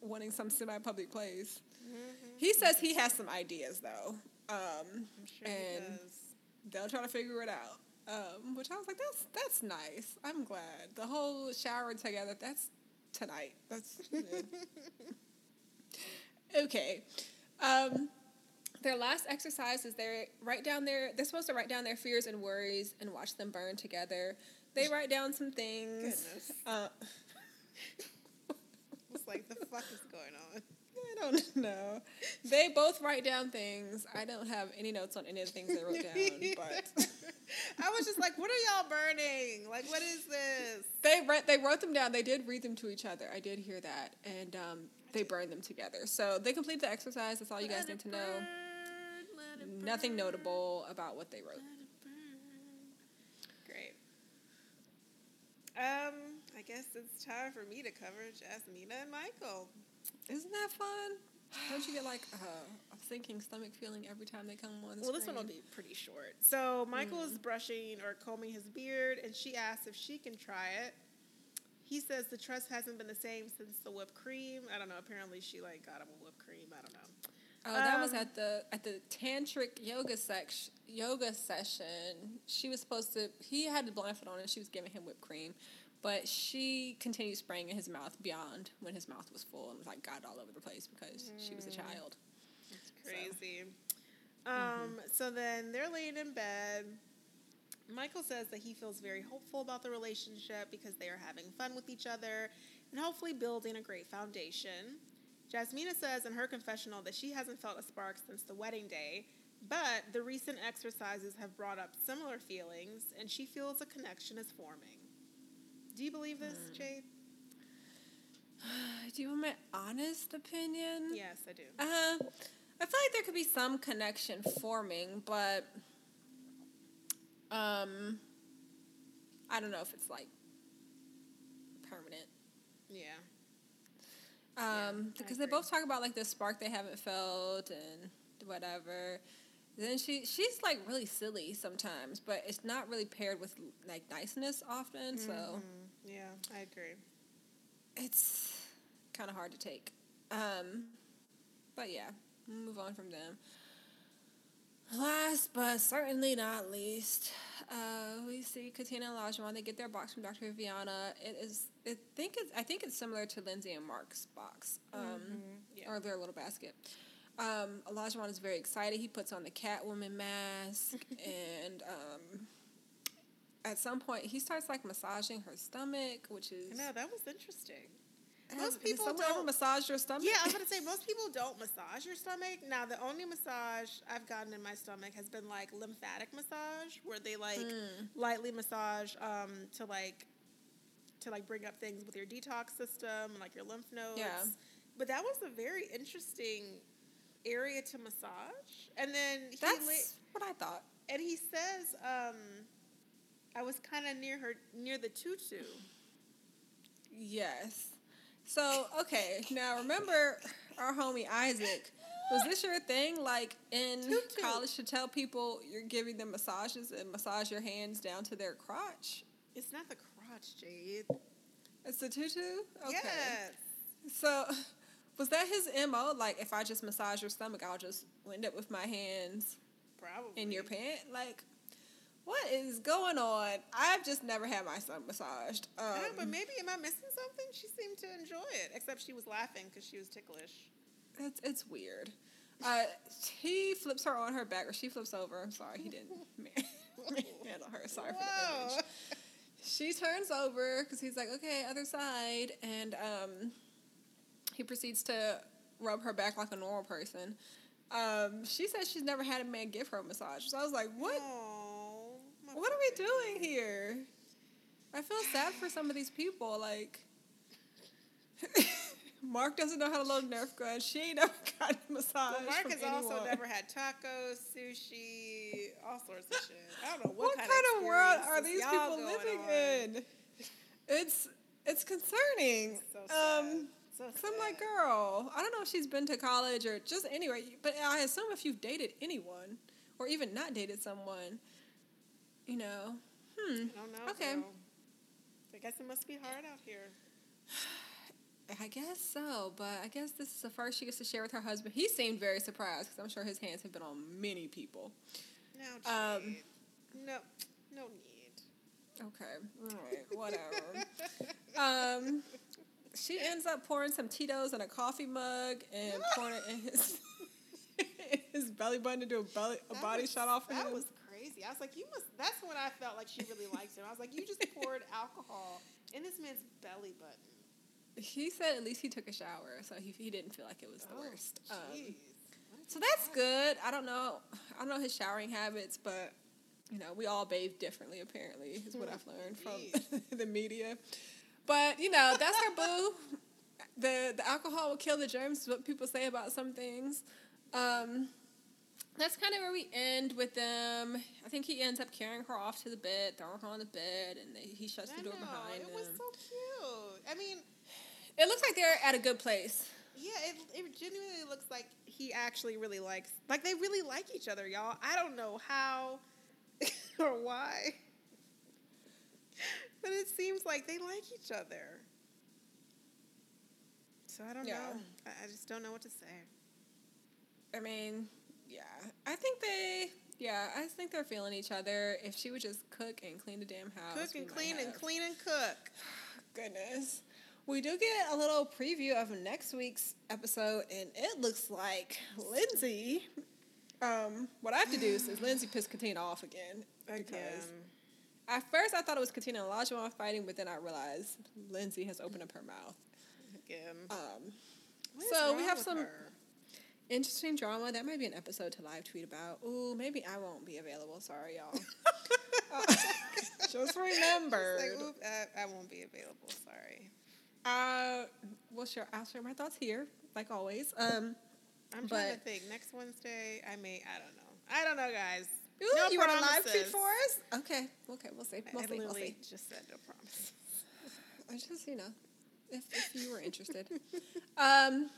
wanting some semi-public place. Mhm. He says he has some ideas though. Um, sure and they'll try to figure it out. Um, which I was like, that's that's nice. I'm glad the whole shower together. That's tonight. That's okay. Um, their last exercise is they write down their. They're supposed to write down their fears and worries and watch them burn together. They write down some things. Goodness. Uh, It's like the fuck is going on? I don't know. They both write down things. I don't have any notes on any of the things they wrote down, but. I was just like, what are y'all burning? Like, what is this? They read, they wrote them down. They did read them to each other. I did hear that, and um, they burned them together. So they complete the exercise. That's all you guys need to know. burn, it Nothing burn, notable about what they wrote. let it burn. Great. Um, I guess it's time for me to cover Jasmina and Michael. Isn't that fun? Don't you get like uh, a sinking stomach feeling every time they come on the Well, this one will be pretty short. So Michael Mm. is brushing or combing his beard, and she asks if she can try it. He says the trust hasn't been the same since the whipped cream. I don't know. Apparently, she like got him a whipped cream. I don't know. Oh, that was Um, at the at the tantric yoga section yoga session. She was supposed to. He had the blindfold on, and she was giving him whipped cream, but she continued spraying in his mouth beyond when his mouth was full and was like got all over the place because she was a child. So- Crazy. Um, so then they're laying in bed. Michael says that he feels very hopeful about the relationship because they are having fun with each other and hopefully building a great foundation. Jasmina says in her confessional that she hasn't felt a spark since the wedding day, but the recent exercises have brought up similar feelings and she feels a connection is forming. Do you believe this, Jade? Do you want my honest opinion? Yes, I do. Uh, I feel like there could be some connection forming, but um, I don't know if it's like permanent. Yeah. Um, I because they both talk about like the spark they haven't felt and whatever. Then she she's like really silly sometimes, but it's not really paired with like niceness often. So Mhm. Yeah, I agree. it's kind of hard to take. Um, but yeah, move on from them. Last but certainly not least, uh, we see Katina and Lajuan. They get their box from Dr. Viviana. It is, I think it's, I think it's similar to Lindsey and Mark's box, um, Mhm. Yeah. or their little basket. Um, Olajuwon is very excited. He puts on the Catwoman mask, and um, at some point he starts like massaging her stomach, which is No, that was interesting. Most people don't- massaged your stomach? Yeah, I was gonna say most people don't massage your stomach. Now, the only massage I've gotten in my stomach has been like lymphatic massage, where they like Mm. lightly massage um, to like to like bring up things with your detox system and like your lymph nodes. Yeah. But that was a very interesting area to massage. And then he That's la- what I thought. and he says, um, I was kind of near her near the tutu. Yes. So okay, now remember our homie Isaac. Was this your thing? Like in Tutu. college to tell people you're giving them massages and massage your hands down to their crotch? It's not the crotch, Jade. It's the tutu? Okay. Yes. So was that his MO? Like if I just massage your stomach, I'll just wind up with my hands Probably. in your pant? Like what is going on? I've just never had my son massaged. Um, know, but maybe am I missing something? She seemed to enjoy it, except she was laughing because she was ticklish. It's it's weird. Uh, he flips her on her back, or she flips over. I'm sorry, he didn't handle her. Sorry for the image. She turns over because he's like, okay, other side, and um, he proceeds to rub her back like a normal person. Um, she says she's never had a man give her a massage, so I was like, what? Aw, my What are we doing here? I feel sad for some of these people. Like, Mark doesn't know how to load Nerf gun. She ain't never gotten a massage. Well, Mark has also never had tacos, sushi, all sorts of shit. I don't know What, what, kind, of world are these people living on. in? It's it's concerning. So sad. Um, so 'cause I'm like, girl, I don't know if she's been to college or just anywhere, but I assume if you've dated anyone or even not dated someone, you know, hmm, I don't know. Okay. girl. I guess it must be hard out here. I guess so, but I guess this is the first she gets to share with her husband. He seemed very surprised because I'm sure his hands have been on many people. No, Um, no, no need. Okay, all right, whatever. um, she ends up pouring some Tito's in a coffee mug and pouring it in his his belly button to do a belly a That body was- shot off of That him. was crazy. I was like, you must. That's when I felt like she really liked him. I was like, you just poured alcohol in this man's belly button. he said at least he took a shower, so he, he didn't feel like it was the Oh, worst. Um, so that's good. I don't know. I don't know his showering habits, but you know we all bathe differently. Apparently, is what I've learned from the media. But you know that's our boo. The the alcohol will kill the germs. Is what people say about some things. Um, that's kind of where we end with them. I think he ends up carrying her off to the bed, throwing her on the bed, and they, he shuts I the door know, behind it them. was so cute. I mean, it looks like they're at a good place. Yeah, it, it genuinely looks like he actually really likes, like they really like each other, y'all. I don't know how or why, but it seems like they like each other. So I don't Yeah. know. I, I just don't know what to say. I mean, yeah. I think they, yeah, I think they're feeling each other. If she would just cook and clean the damn house. Cook and clean and clean and cook. Goodness. We do get a little preview of next week's episode, and it looks like Lindsey. Um, what I have to do is Lindsey pissed Katina off again. Again. Because at first I thought it was Katina and Olajuwon fighting, but then I realized Lindsey has opened up her mouth. Again. Um, so we have some her? Interesting drama. That might be an episode to live tweet about. Ooh, maybe I won't be available. Sorry, y'all. Uh, just remember. Like, I, I won't be available. Sorry. Uh, we'll share. I'll share my thoughts here, like always. Um, I'm trying to think. Next Wednesday, I may. I don't know. I don't know, guys. ooh, no you want a live tweet for us? Okay, okay, we'll see. We'll I see. We'll see. just said no promises. I just, you know, if, if you were interested. um,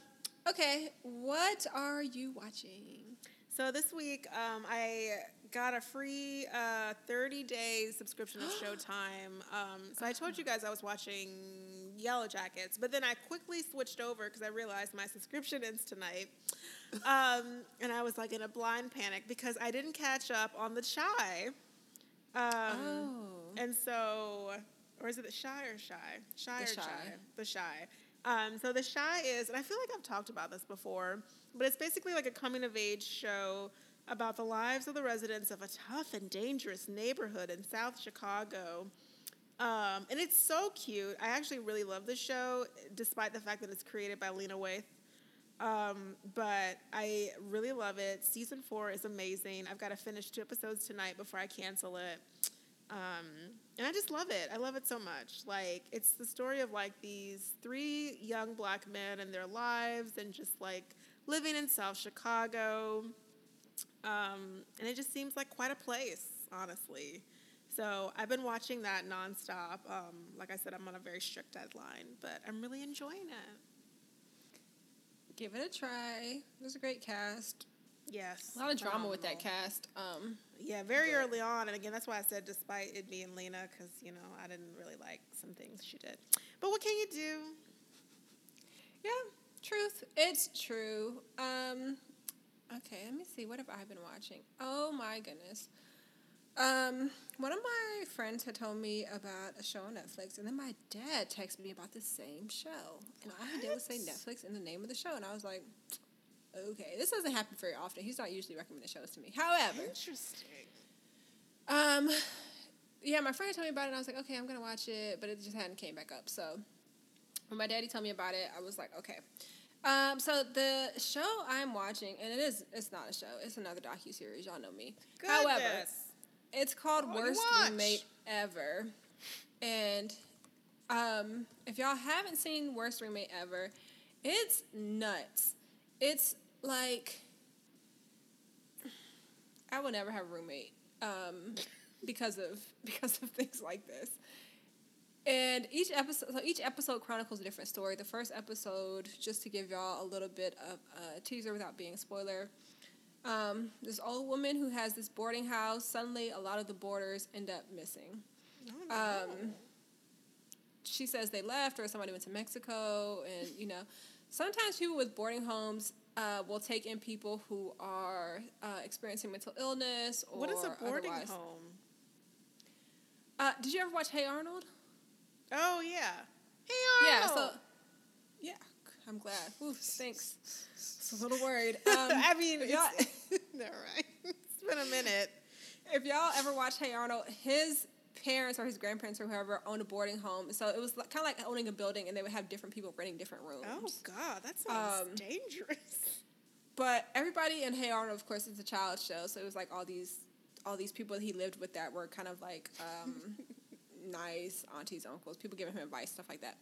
okay, what are you watching? So this week, um, I got a free uh, 30 day subscription of Showtime. Um, so I told you guys I was watching Yellowjackets, but then I quickly switched over because I realized my subscription ends tonight. Um, and I was like in a blind panic because I didn't catch up on the Chi. Um, Oh. And so, or is it the Chi or Chi? Chi The or Chi. Chi? The Chi. Um, so the Chi is, and I feel like I've talked about this before, but it's basically like a coming of age show about the lives of the residents of a tough and dangerous neighborhood in South Chicago. Um, and it's so cute. I actually really love the show, despite the fact that it's created by Lena Waithe. Um, but I really love it. Season four is amazing. I've got to finish two episodes tonight before I cancel it. Um, and I just love it. I love it so much. Like, it's the story of like these three young black men and their lives and just like living in South Chicago. Um, and it just seems like quite a place, honestly. So I've been watching that nonstop. Um, like I said, I'm on a very strict deadline, but I'm really enjoying it. Give it a try. There's a great cast. Yes. A lot of drama with that cast. Um, Yeah, very But- early on, and again, that's why I said despite it being Lena, because you know I didn't really like some things she did. But what can you do? yeah, truth. It's true. Um, okay, let me see. What have I been watching? Oh my goodness. Um, one of my friends had told me about a show on Netflix, and then my dad texted me about the same show, and all he did was say Netflix in the name of the show, and I was like, okay, this doesn't happen very often. He's not usually recommending shows to me. However, Interesting. Um, yeah, my friend told me about it, and I was like, okay, I'm gonna watch it, but it just hadn't came back up. So when my daddy told me about it, I was like, okay. Um, so the show I'm watching, and it is, it's not a show, it's another docu series. Y'all know me. However, it's called Oh, Worst watch. Roommate Ever, and um, if y'all haven't seen Worst Roommate Ever, it's nuts. It's like I will never have a roommate um, because of because of things like this. And each episode, so each episode chronicles a different story. The first episode, just to give y'all a little bit of a teaser without being a spoiler, um, this old woman who has this boarding house. Suddenly, a lot of the boarders end up missing. Oh, no. Um, she says they left or somebody went to Mexico, and you know, sometimes people with boarding homes uh, will take in people who are uh, experiencing mental illness or what is a boarding otherwise. home? Uh, did you ever watch Hey Arnold? Oh yeah. Hey Yeah, Arnold. so yeah, I'm glad. Ooh, thanks. Just a little worried. Um, I mean, y'all, it's, never mind. It's been a minute. if y'all ever watch Hey Arnold, his parents or his grandparents or whoever owned a boarding home, so it was kind of like owning a building, and they would have different people renting different rooms. Oh God, that sounds Um, dangerous. But everybody in Hey Arnold, of course, is a child show, so it was like all these all these people that he lived with that were kind of like um, nice aunties, uncles, people giving him advice, stuff like that.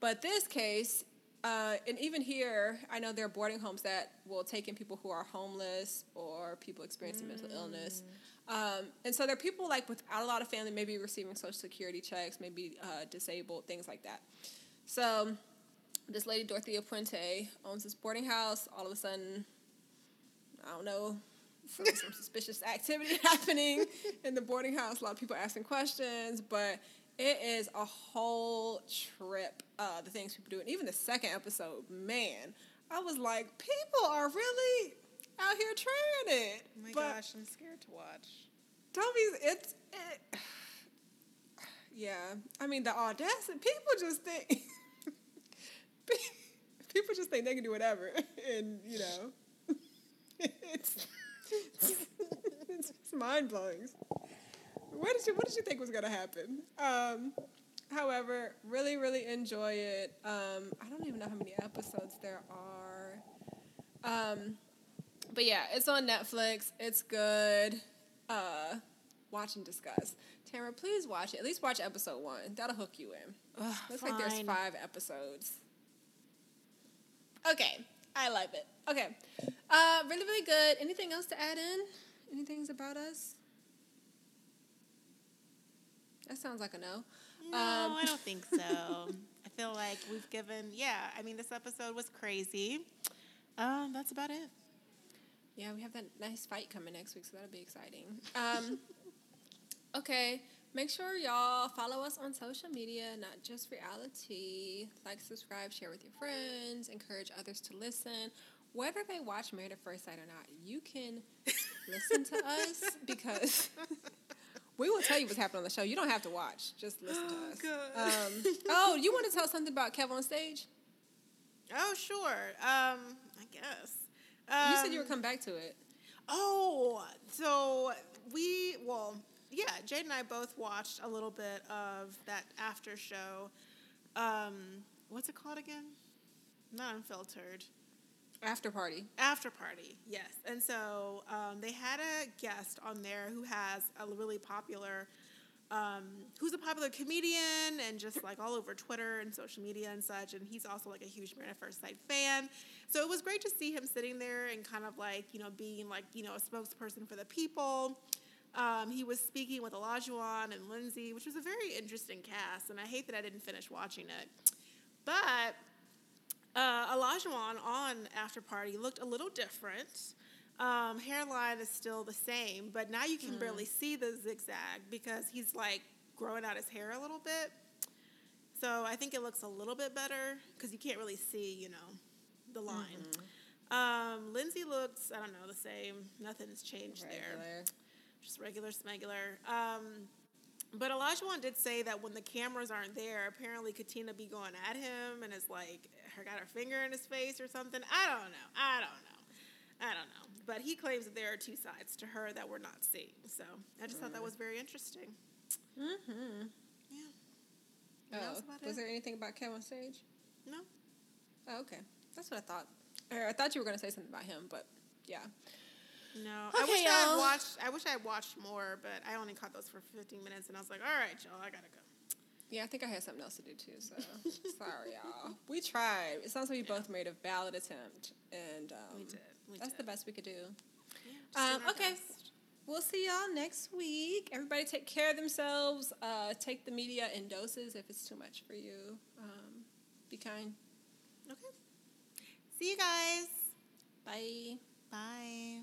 But this case, uh, and even here, I know there are boarding homes that will take in people who are homeless or people experiencing mental illness. Um, and so there are people like without a lot of family, maybe receiving social security checks, maybe uh, disabled, things like that. So this lady Dorothea Puente owns this boarding house. All of a sudden, I don't know, some, some suspicious activity happening in the boarding house. A lot of people asking questions, but it is a whole trip. Uh, the things people do, and even the second episode, man, I was like, people are really out here trying it. Oh my But- gosh, I'm scared to watch. Tommy's it's it, yeah. I mean the audacity. People just think people just think they can do whatever, and you know, it's it's, it's mind blowing. What did you What did you think was gonna happen? Um, however, really, really enjoy it. Um, I don't even know how many episodes there are. Um, but yeah, it's on Netflix. It's good. Uh, watch and discuss. Tamara, please watch it. At least watch episode one. That'll hook you in. Ugh, Looks like there's five episodes. Okay, I love it. Okay, uh, really, really good. Anything else to add in? Anything's about us? That sounds like a no. No, Um, I don't think so. I feel like we've given, yeah, I mean, this episode was crazy. Um, that's about it. Yeah, we have that nice fight coming next week, so that'll be exciting. Um, okay, make sure y'all follow us on social media, not just reality. Like, subscribe, share with your friends, encourage others to listen. Whether they watch Married at First Sight or not, you can listen to us because we will tell you what's happening on the show. You don't have to watch; just listen to Oh, us. God. Um, oh, you want to tell something about Kev on stage? Oh, sure. Um, I guess. You said you were Um, coming back to it. Oh, so we well, yeah, Jade and I both watched a little bit of that after show. Um, what's it called again? Not unfiltered. After party. After party, yes. And so um, they had a guest on there who has a really popular, um, who's a popular comedian and just like all over Twitter and social media and such. And he's also like a huge Married at First Sight fan. So it was great to see him sitting there and kind of like, you know, being like, you know, a spokesperson for the people. Um, he was speaking with Olajuwon and Lindsey, which was a very interesting cast. And I hate that I didn't finish watching it. But uh, Olajuwon on After Party looked a little different. Um, hairline is still the same, but now you can barely see the zigzag because he's like growing out his hair a little bit. So I think it looks a little bit better because you can't really see, you know, the line. Um, Lindsey looks, I don't know, the same. Nothing's changed there Regular. just regular smegular. Um, but Olajuwon did say that when the cameras aren't there, apparently Katina be going at him and is like, her got her finger in his face or something. I don't know. I don't know. I don't know. But he claims that there are two sides to her that we're not seeing. So I just thought that was very interesting. Mm-hmm. Yeah. Oh, was it. there anything about Kevin on stage? No. Oh, okay. That's what I thought. Or I thought you were going to say something about him, but yeah. No. I Okay, wish I had y'all. watched. I wish I had watched more, but I only caught those for 15 minutes, and I was like, all right, y'all, I gotta go. Yeah, I think I had something else to do too, so sorry, y'all. We tried. It sounds like we both made a valid attempt, and um, We did. We That's did. the best we could do. Yeah, um, okay. Best. We'll see y'all next week. Everybody take care of themselves. Uh, take the media in doses if it's too much for you. Um, be kind. Okay. See you guys. Bye. Bye.